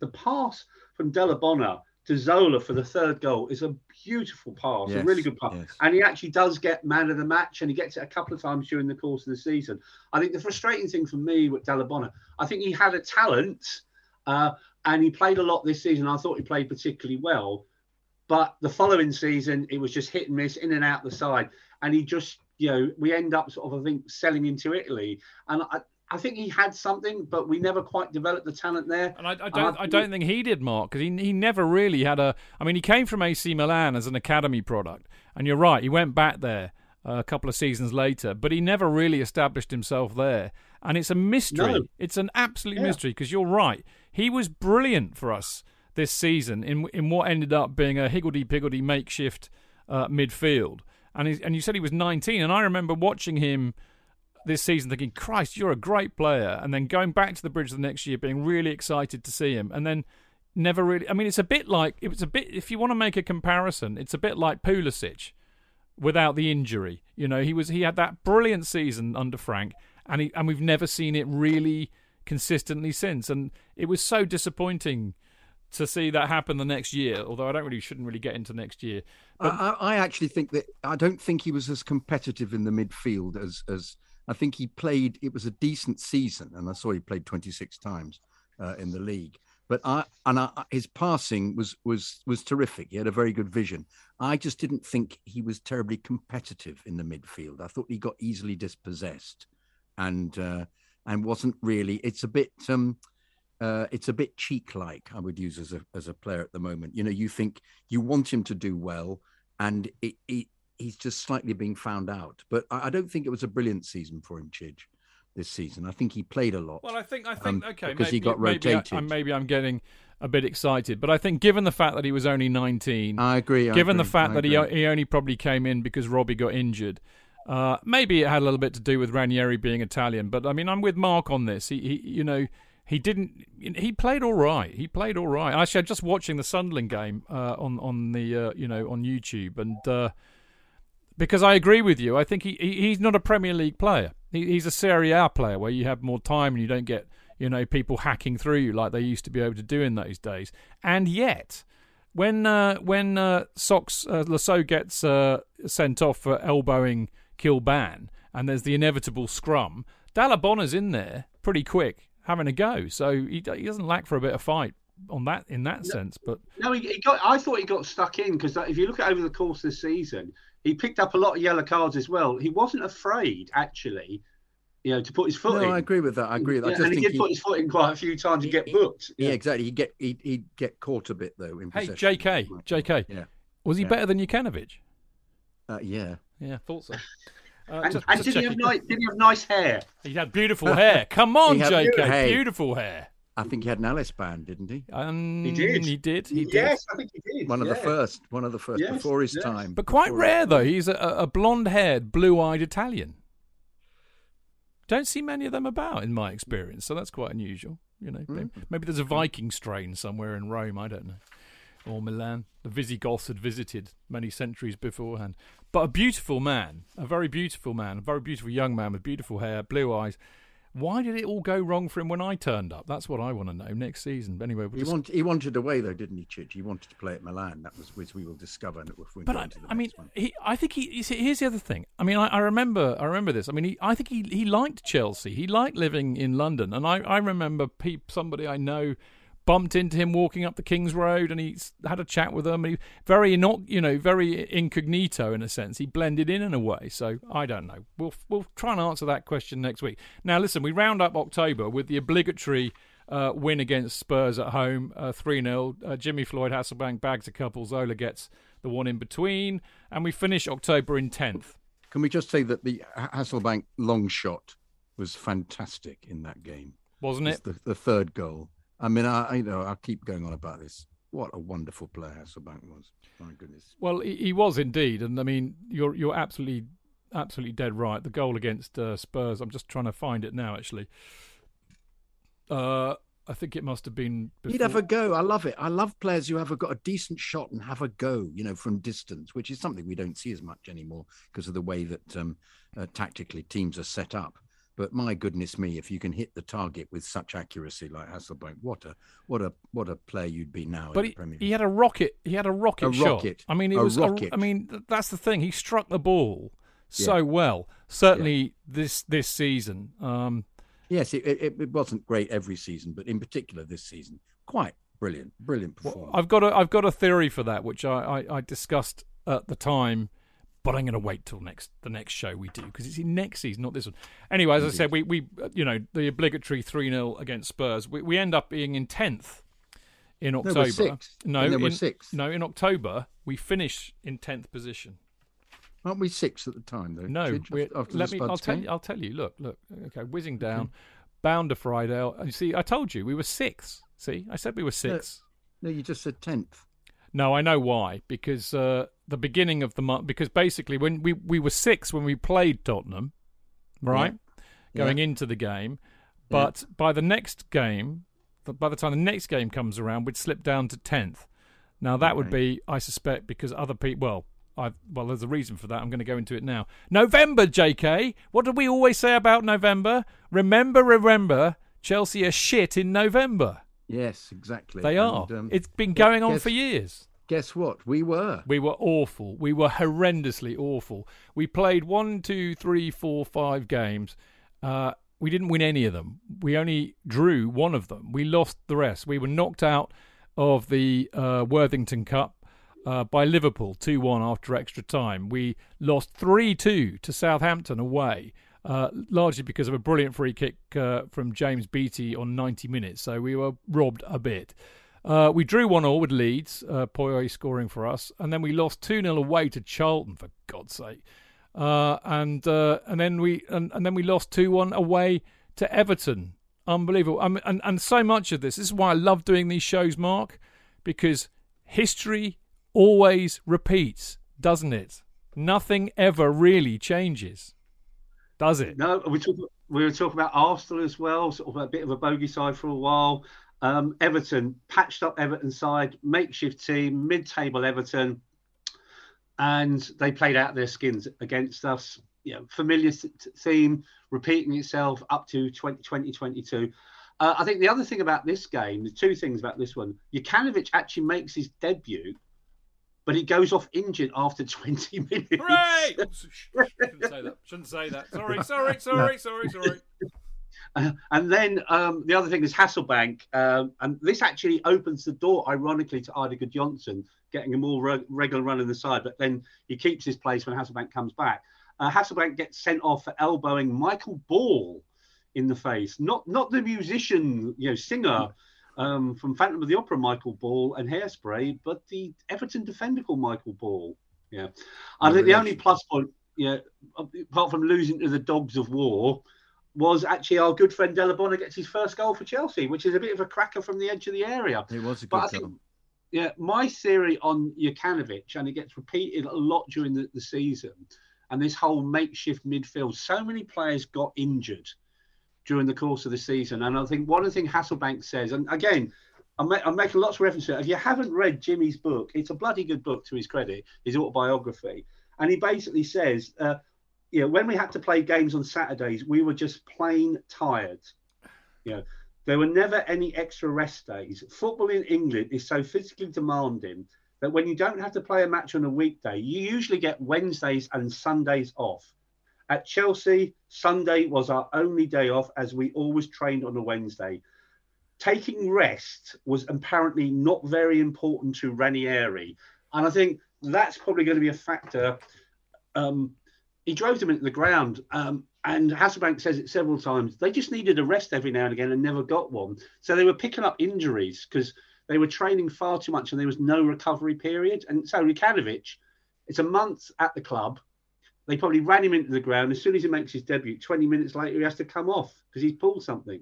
the pass from Dalla Bona to Zola for the third goal is a beautiful pass, a really good pass. yes. And he actually does get man of the match, and he gets it a couple of times during the course of the season. I think the frustrating thing for me with Dalla Bona, I think he had a talent, uh, and he played a lot this season. I thought he played particularly well. But the following season, it was just hit and miss, in and out the side. And he just, you know, we end up sort of, I think, selling him to Italy. And I, I think he had something, but we never quite developed the talent there. And I, I don't, I don't think he did, Mark, because he he never really had a. I mean, he came from AC Milan as an academy product, and you're right, he went back there uh, a couple of seasons later, but he never really established himself there, and it's a mystery. No. It's an absolute Yeah. mystery because you're right, he was brilliant for us this season in in what ended up being a higgledy piggledy makeshift uh, midfield, and he, and you said he was 19, and I remember watching him this season thinking, Christ, you're a great player. And then going back to the bridge the next year, being really excited to see him. And then never really. I mean, it's a bit like, it was a bit, if you want to make a comparison, it's a bit like Pulisic without the injury. You know, he was, he had that brilliant season under Frank, and he, and we've never seen it really consistently since. And it was so disappointing to see that happen the next year, although I don't really, shouldn't really get into next year. I, I I actually think that I don't think he was as competitive in the midfield as as I think he played. It was a decent season, and I saw he played 26 times uh, in the league. But I and I, his passing was was was terrific. He had a very good vision. I just didn't think he was terribly competitive in the midfield. I thought he got easily dispossessed, and uh, and wasn't really. It's a bit. Um, uh, it's a bit cheek-like. I would use as a as a player at the moment. You know, you think you want him to do well, and it, it he's just slightly being found out. But I, I don't think it was a brilliant season for him, Chidge, this season. I think he played a lot. Well, I think I think Um, okay because he maybe, got maybe I- rotated. maybe I'm getting a bit excited, but I think given the fact that he was only 19, I agree. I given the fact that he he only probably came in because Robbie got injured, uh, maybe it had a little bit to do with Ranieri being Italian. But I mean, I'm with Mark on this. He, he you know. He didn't. He played all right. He played all right. Actually, I'm just watching the Sunderland game uh, on on the uh, you know on YouTube, and uh, because I agree with you. I think he, he he's not a Premier League player. He, he's a Serie A player where you have more time and you don't get you know people hacking through you like they used to be able to do in those days. And yet, when uh, when uh, Sox uh, Le Saux gets uh, sent off for elbowing Kilbane, and there's the inevitable scrum, Dalla Bona's in there pretty quick, having a go. So he he doesn't lack for a bit of fight on that in that sense. But No, he, he got. I thought he got stuck in because if you look at over the course of the season, he picked up a lot of yellow cards as well. He wasn't afraid actually, you know, to put his foot No, in. I agree with that. I agree. With that. Yeah, I just and he think did put his foot in quite a few times and get booked. yeah, exactly. He'd get he'd, he'd get caught a bit though in hey, possession. J.K. J.K. Yeah. Was he Yeah. better than Jokanovic? Uh, yeah. Yeah, thought so. <laughs> Uh, And, and did, he have nice, did he have nice hair? He had beautiful hair. <laughs> Come on, He had- JK, Hey. beautiful hair. I think he had an Alice band, didn't he? Um, He did. He did. He did. Yes, I think he did. One of the first. One of the first Yes, before his yes. time. But quite rare though. He's a, a blonde-haired, blue-eyed Italian. Don't see many of them about, in my experience. So that's quite unusual. You know, maybe, maybe there's a Viking strain somewhere in Rome. I don't know, or Milan. The Visigoths had visited many centuries beforehand. But a beautiful man, a very beautiful man, a very beautiful young man with beautiful hair, blue eyes. Why did it all go wrong for him when I turned up? That's what I want to know next season. But anyway, we'll He, just- want, he wanted away though, didn't he, Chidge? He wanted to play at Milan. That was which we will discover if we But I, I mean, he, I think he. you see, Here's the other thing. I mean, I, I remember, I remember this. I mean, he, I think he, he liked Chelsea. He liked living in London, and I, I remember pe- somebody I know bumped into him walking up the King's Road, and he had a chat with him. He very not, you know, very incognito in a sense. He blended in in a way. So I don't know. We'll we'll try and answer that question next week. Now, listen, we round up October with the obligatory. Uh, win against Spurs at home, uh, 3 0. Uh, Jimmy Floyd Hasselbaink bags a couple. Zola gets the one in between. And we finish October in 10th. Can we just say that the Hasselbaink long shot was fantastic in that game? Wasn't it? The, the third goal. I mean, I, I you know I'll keep going on about this. What a wonderful player Hasselbaink was. My goodness. Well, he, he was indeed. And I mean, you're you're absolutely absolutely dead right. The goal against uh, Spurs, I'm just trying to find it now, actually. Uh, I think it must have been. Before. He'd have a go. I love it. I love players who have a, got a decent shot and have a go, you know, from distance, which is something we don't see as much anymore because of the way that um, uh, tactically teams are set up. But my goodness me, if you can hit the target with such accuracy like Hasselbaink, what a what a what a player you'd be now But in he, the Premier he had a rocket. He had a rocket A shot. rocket. I mean, it A was. rocket. I mean, th- that's the thing. He struck the ball so well. Certainly this this season. Um, Yes, it, it, it wasn't great every season, but in particular this season, quite brilliant, brilliant performance. I've got a I've got a theory for that, which I, I, I discussed at the time, but I'm going to wait till next the next show we do because it's in next season, not this one. Anyway, as I said, we we you know the obligatory three 0 against Spurs. We we end up being in tenth in October. No, we're in, sixth. No, in October we finish in tenth position. Aren't we six at the time though? No, we're, after- after let me. I'll tell game? you. I'll tell you. Look, look. Okay, whizzing down, bound to Friday. You see, I told you we were sixth. See, I said we were sixth. No, you just said tenth. No, I know why. Because uh, the beginning of the month. Because basically, when we we were six when we played Tottenham, right, Yeah. going into the game, but by the next game, by the time the next game comes around, we'd slip down to tenth. Now that would be, I suspect, because other people. Well, I well, there's a reason for that. I'm going to go into it now. November, J.K. What do we always say about November? Remember, remember, Chelsea are shit in November. Yes, exactly. They are. And, um, it's been going on guess- for years. guess what? We were. We were awful. We were horrendously awful. We played one, two, three, four, five games. Uh, we didn't win any of them. We only drew one of them. We lost the rest. We were knocked out of the uh, Worthington Cup uh, by Liverpool 2 1 after extra time. We lost 3 2 to Southampton away. Uh, largely because of a brilliant free kick uh, from James Beattie on 90 minutes. So we were robbed a bit. Uh, we drew one all with Leeds, uh, scoring for us, and then we lost two 0 away to Charlton for God's sake, uh, and uh, and then we and, and then we lost two one away to Everton. Unbelievable! I mean, and and so much of this. This is why I love doing these shows, Mark, because history always repeats, doesn't it? Nothing ever really changes, does it? No, we talk, we were talking about Arsenal as well, sort of a bit of a bogey side for a while. Um, Everton patched up Everton side, makeshift team, mid-table Everton, and they played out their skins against us. You know, familiar theme repeating itself up to 20, 2022. Uh, I think the other thing about this game, the two things about this one, Jokanovic actually makes his debut, but he goes off injured after <laughs> 20 minutes. Hooray! Shouldn't say that. Shouldn't say that. Sorry, <laughs> sorry, sorry, sorry, sorry. Uh, and then um, the other thing is Hasselbaink, um, and this actually opens the door, ironically, to Eidur Gudjohnsen getting a more re- regular run in the side. But then he keeps his place when Hasselbaink comes back. Uh, Hasselbaink gets sent off for elbowing Michael Ball in the face, not not the musician, you know, singer um, from Phantom of the Opera, Michael Ball and Hairspray, but the Everton defender called Michael Ball. Yeah, I think the only plus point, yeah, apart from losing to the Dogs of War, was actually our good friend Dalla Bona gets his first goal for Chelsea, which is a bit of a cracker from the edge of the area. It was a good goal. Yeah, my theory on Jokanovic, and it gets repeated a lot during the, the season, and this whole makeshift midfield. So many players got injured during the course of the season, and I think one of the things Hasselbaink says, and again, I'm, ma- I'm making lots of reference to it. If you haven't read Jimmy's book, it's a bloody good book to his credit, his autobiography, and he basically says, uh, you know, when we had to play games on Saturdays, we were just plain tired. You know, there were never any extra rest days. Football in England is so physically demanding that when you don't have to play a match on a weekday, you usually get Wednesdays and Sundays off. At Chelsea, Sunday was our only day off as we always trained on a Wednesday. Taking rest was apparently not very important to Ranieri. And I think that's probably going to be a factor. Um, he drove them into the ground. Um, and Hasselbaink says it several times. They just needed a rest every now and again and never got one. So they were picking up injuries because they were training far too much and there was no recovery period. And so Jokanovic, it's a month at the club. They probably ran him into the ground. As soon as he makes his debut, 20 minutes later, he has to come off because he's pulled something.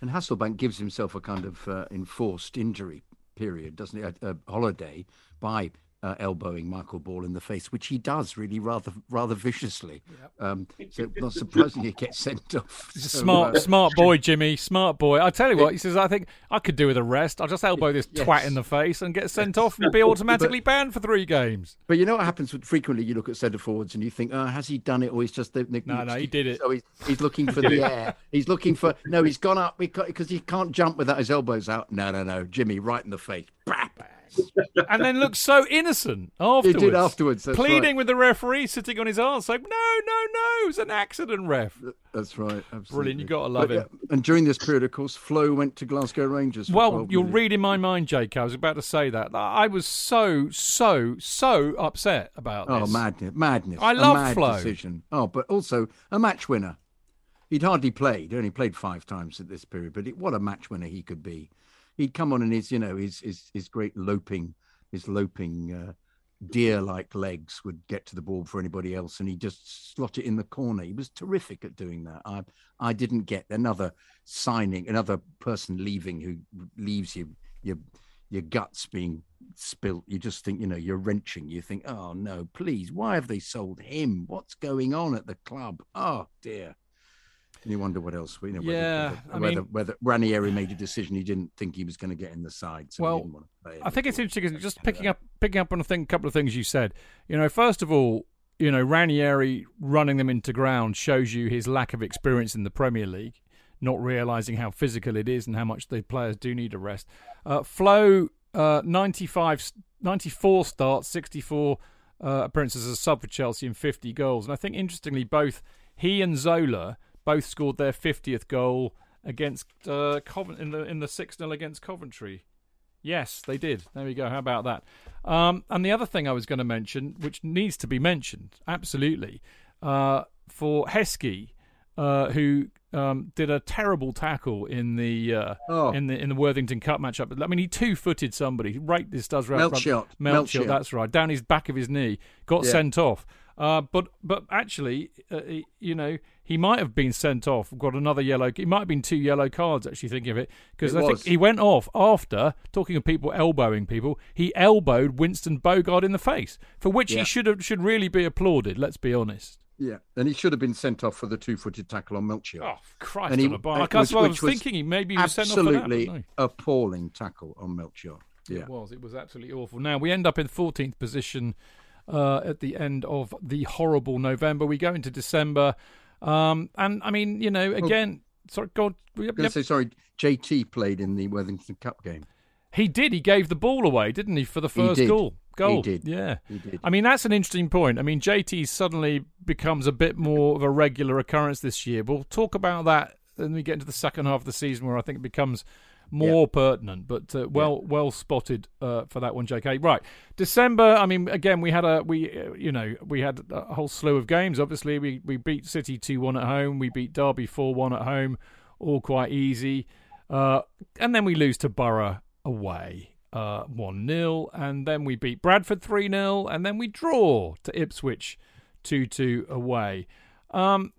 And Hasselbaink gives himself a kind of uh, enforced injury period, doesn't he? A, a holiday by uh, elbowing Michael Ball in the face, which he does really rather rather viciously. Um, <laughs> so not surprisingly, he gets sent off. <laughs> He's a So, smart, uh, smart boy, Jimmy. Smart boy. I tell you what, he says. I think I could do with a rest. I'll just elbow this Yes. twat in the face and get <laughs> sent off and be automatically banned for three games. But you know what happens frequently you look at centre forwards and you think, oh, has he done it or he's just the, the No, no, he did it. So he's, he's looking for the air. He's looking for no, he's gone up because he can't jump without his elbows out. No, no, no, Jimmy, right in the face. Bap. And then looks so innocent afterwards. <laughs> He did afterwards. Pleading right. with the referee, sitting on his arse, like, "No, no, no, it's an accident, ref." That's right. Absolutely. Brilliant, you gotta love But, him. uh, and during this period, of course, Flo went to Glasgow Rangers. For Well, you're million. reading my mind, Jake. I was about to say that. I was so, so, so upset about Oh, this. Oh, madness! Madness! I love mad Flo. Decision. Oh, but also a match winner. He'd hardly played. He only played five times at this period. But it, what a match winner he could be. He'd come on in his, you know, his his, his great loping, his loping uh, deer-like legs would get to the ball for anybody else, and he just slot it in the corner. He was terrific at doing that. I I didn't get another signing, another person leaving who leaves you your your guts being spilt. You just think, you know, you're wrenching. You think, oh no, please, why have they sold him? What's going on at the club? Oh dear. And you wonder what else. You know, whether, Yeah, whether, I mean- whether Ranieri made a decision he didn't think he was going to get in the side, so Well, he didn't want to play. I think it's interesting, Just picking up, picking up on a thing, couple of things you said. You know, first of all, you know, Ranieri running them into ground shows you his lack of experience in the Premier League, not realizing how physical it is and how much the players do need a rest. Uh, Flo, uh, 95, 94 starts, 64 uh, appearances as a sub for Chelsea and 50 goals. And I think, interestingly, both he and Zola both scored their 50th goal against uh, Covent in the in the 6 0 against Coventry. Yes, they did. There we go. How about that? Um, and the other thing I was going to mention, which needs to be mentioned, absolutely, uh, for Heskey, uh, who um, did a terrible tackle in the uh, Oh. in the in the Worthington Cup matchup. I mean, he two-footed somebody. Right, this does right. Melchiot. Melchiot, Melchiot. that's right. Down his back of his knee, got Yeah. sent off. Uh, but but actually, uh, you know, he might have been sent off. Got another yellow. He might have been two yellow cards. Actually, thinking of it, because I think he went off after talking of people elbowing people. He elbowed Winston Bogarde in the face, for which Yeah. he should have should really be applauded. Let's be honest. Yeah, and he should have been sent off for the two-footed tackle on Melchiot. Oh Christ! And he- on a bar. That's which- what I was was thinking. He maybe was sent off for that. Absolutely appalling tackle on Melchiot. Yeah. It was. It was absolutely awful. Now we end up in 14th position uh, at the end of the horrible November. We go into December, um, and I mean, you know, again, sorry, God, going to say sorry. JT played in the Worthington Cup game. he did. He gave the ball away, didn't he, for the He first goal? Goal. He did. Yeah. He did. I mean, that's an interesting point. I mean, JT suddenly becomes a bit more of a regular occurrence this year. We'll talk about that when we get into the second half of the season, where I think it becomes more pertinent. But uh, well, well spotted uh, for that one, JK. Right, December. I mean, again, we had a we uh, you know we had a whole slew of games. Obviously, we we beat City two one at home. We beat Derby four one at home, all quite easy. Uh, and then we lose to Borough away uh, 1 0. And then we beat Bradford 3 0. And then we draw to Ipswich 2 2 away. Um,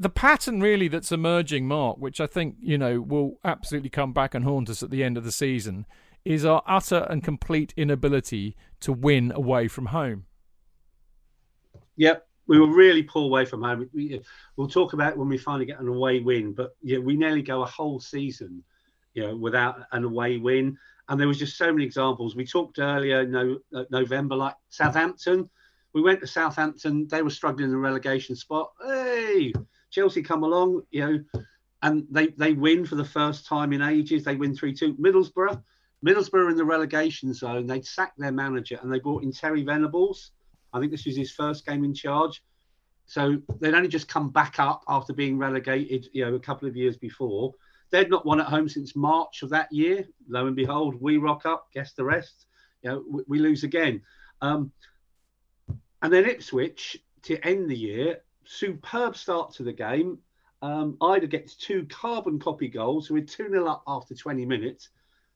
the pattern really that's emerging, Mark, which I think you know will absolutely come back and haunt us at the end of the season, is our utter and complete inability to win away from home. Yep, we were really poor away from home. We, will talk about when we finally get an away win, but yeah, we nearly go a whole season, you know, without an away win. And there was just so many examples. We talked earlier, no, November, like Southampton. We went to Southampton. They were struggling in the relegation spot. Hey, Chelsea come along, you know, and they they win for the first time in ages. They win three two. Middlesbrough, Middlesbrough in the relegation zone. They sacked their manager and they brought in Terry Venables. I think this was his first game in charge. So they'd only just come back up after being relegated, you know, a couple of years before. They'd not won at home since March of that year. Lo and behold, we rock up, guess the rest. You know, we, we lose again. Um, and then Ipswich to end the year, superb start to the game. Um, Eidur gets two carbon copy goals, so we're 2 0 up after 20 minutes.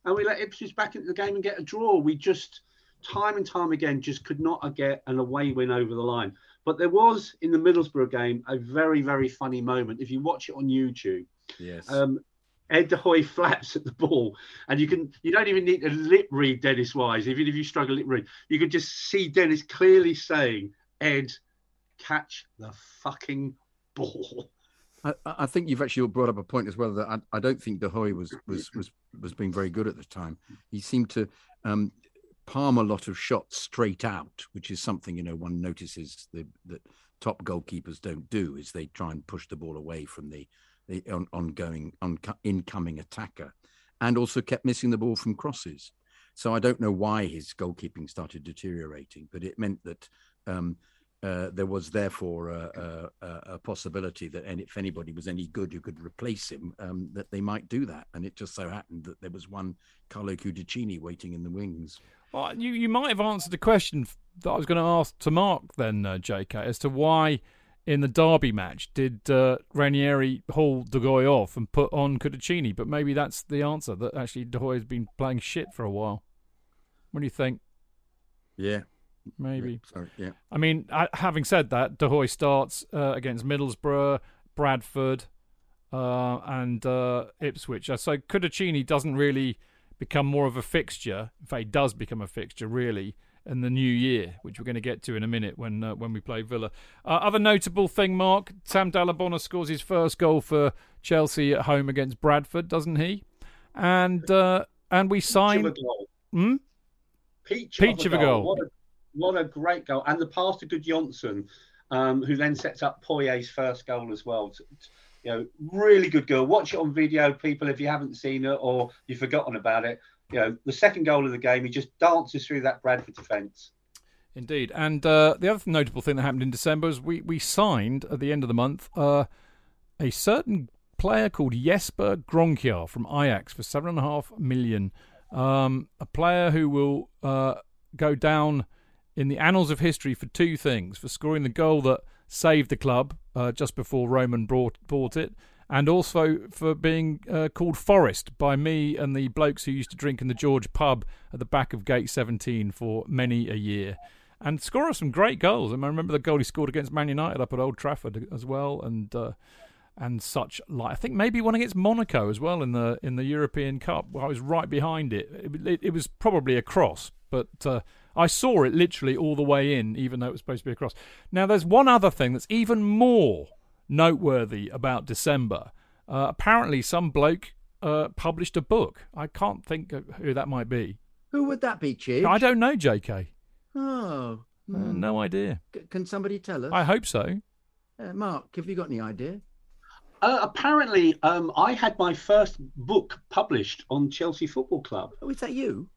And we let Ipswich back into the game and get a draw. We just, time and time again, just could not get an away win over the line. But there was in the Middlesbrough game a very, very funny moment. If you watch it on YouTube, Yes. um, Ed De Goey <laughs> flaps at the ball, and you can you don't even need to lip read Dennis Wise. Even if you struggle lip read, you can just see Dennis clearly saying, "Ed, catch the fucking ball." I, I think you've actually brought up a point as well that I, I don't think De Goey was was was was being very good at the time. He seemed to um, palm a lot of shots straight out, which is something you know one notices the, that top goalkeepers don't do. Is they try and push the ball away from the the on, ongoing on, incoming attacker, and also kept missing the ball from crosses. So I don't know why his goalkeeping started deteriorating, but it meant that um, uh, there was therefore a, a, a, possibility that any, if anybody was any good who could replace him, um, that they might do that. And it just so happened that there was one Carlo Cudicini waiting in the wings. Well, you, you might have answered the question that I was going to ask to Mark then, uh, JK, as to why in the Derby match did uh, Ranieri haul De Goey off and put on Cudicini? But maybe that's the answer, that actually De Goey has been playing shit for a while. What do you think? Yeah, maybe. Yeah, sorry, yeah. I mean, having said that, De Goey starts uh, against Middlesbrough, Bradford, uh, and uh, Ipswich. Uh, so Cudicini doesn't really become more of a fixture. In fact, he does become a fixture really in the new year, which we're going to get to in a minute when uh, when we play Villa. Uh, other notable thing, Mark Sam Dalla Bona scores his first goal for Chelsea at home against Bradford, doesn't he? And uh, and we signed. Hmm? Peach, Peach of a goal. What, a, what a great goal! And the pass to Gudjohnsen, um, who then sets up Poyet's first goal as well. You know, really good goal. Watch it on video, people, if you haven't seen it or you've forgotten about it. You know, the second goal of the game, he just dances through that Bradford defence. Indeed. And uh, the other notable thing that happened in December is we, we signed at the end of the month uh, a certain player called Jesper Grønkjær from Ajax for seven and a half million. Um, a player who will uh, go down in the annals of history for two things: for scoring the goal that saved the club uh, just before Roman brought, bought it, and also for being uh, called Forest by me and the blokes who used to drink in the George pub at the back of Gate 17 for many a year. And score some great goals. I, remember the goal he scored against Man United up at Old Trafford as well, and uh, and such like. I think maybe one against Monaco as well in the in the European Cup. I was right behind it. It, it, it was probably a cross, but uh, I saw it literally all the way in, even though it was supposed to be across. Now, there's one other thing that's even more noteworthy about December. Uh, apparently, some bloke uh, published a book. I can't think who that might be. Who would that be, Chief? I don't know, JK. Oh, uh, no idea. C- can somebody tell us? I hope so. Uh, Mark, have you got any idea? Uh, apparently, um, I had my first book published on Chelsea Football Club. Oh, is that you?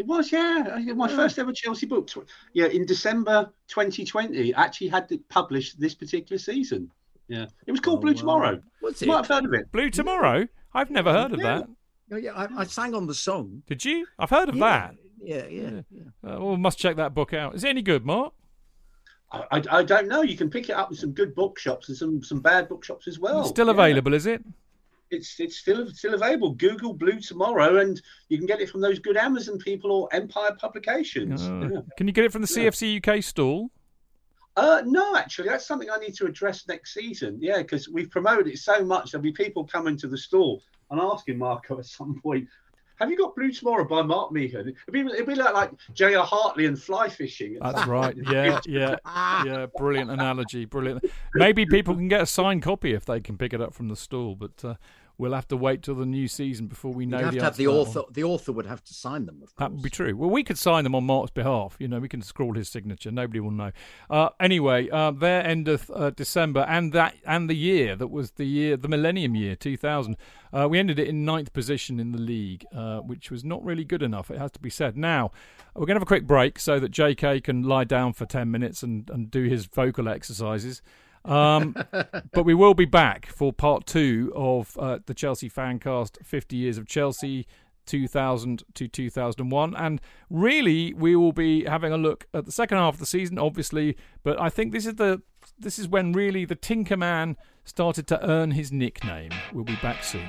It was, yeah. My Oh. first ever Chelsea book. Yeah, in December 2020, I actually had it published this particular season. Yeah, it was called Oh, Blue wow. Tomorrow. Was You it? might have heard of it. Blue Tomorrow? I've never heard of Yeah. that. Oh, yeah, I, I sang on the song. Did you? I've heard of yeah, that. Yeah, yeah, yeah. Uh, well, must check that book out. Is it any good, Mark? I, I, I don't know. You can pick it up in some good bookshops and some some bad bookshops as well. Still Yeah. available, is it? It's it's still still available. Google Blue Tomorrow, and you can get it from those good Amazon people or Empire Publications. Uh, Yeah. Can you get it from the CFC UK stall? Uh, no, actually, that's something I need to address next season. Yeah, because we've promoted it so much. There'll be people coming to the stall and asking Marco <laughs> at some point, have you got Blue Tomorrow by Mark Meehan? It'd be, it'd be like, like J.R. Hartley and fly fishing. That's right. <laughs> Yeah, yeah, yeah. Brilliant analogy. Brilliant. Maybe people can get a signed copy if they can pick it up from the stall, but uh, we'll have to wait till the new season before we know. You'd have the to have the author. The author would have to sign them. Of course. That would be true. Well, we could sign them on Mark's behalf. You know, we can scrawl his signature. Nobody will know. Uh, anyway, uh, there endeth uh, December, and that and the year that was the year, the Millennium Year, 2000. Uh, we ended it in ninth position in the league, uh, which was not really good enough. It has to be said. Now we're going to have a quick break so that J.K. can lie down for 10 minutes and, and do his vocal exercises. Um, <laughs> but we will be back for part two of uh, the Chelsea Fancast 50 Years of Chelsea 2000 to 2001. And really, we will be having a look at the second half of the season, obviously. But I think this is the this is when really the Tinker Man started to earn his nickname. We'll be back soon.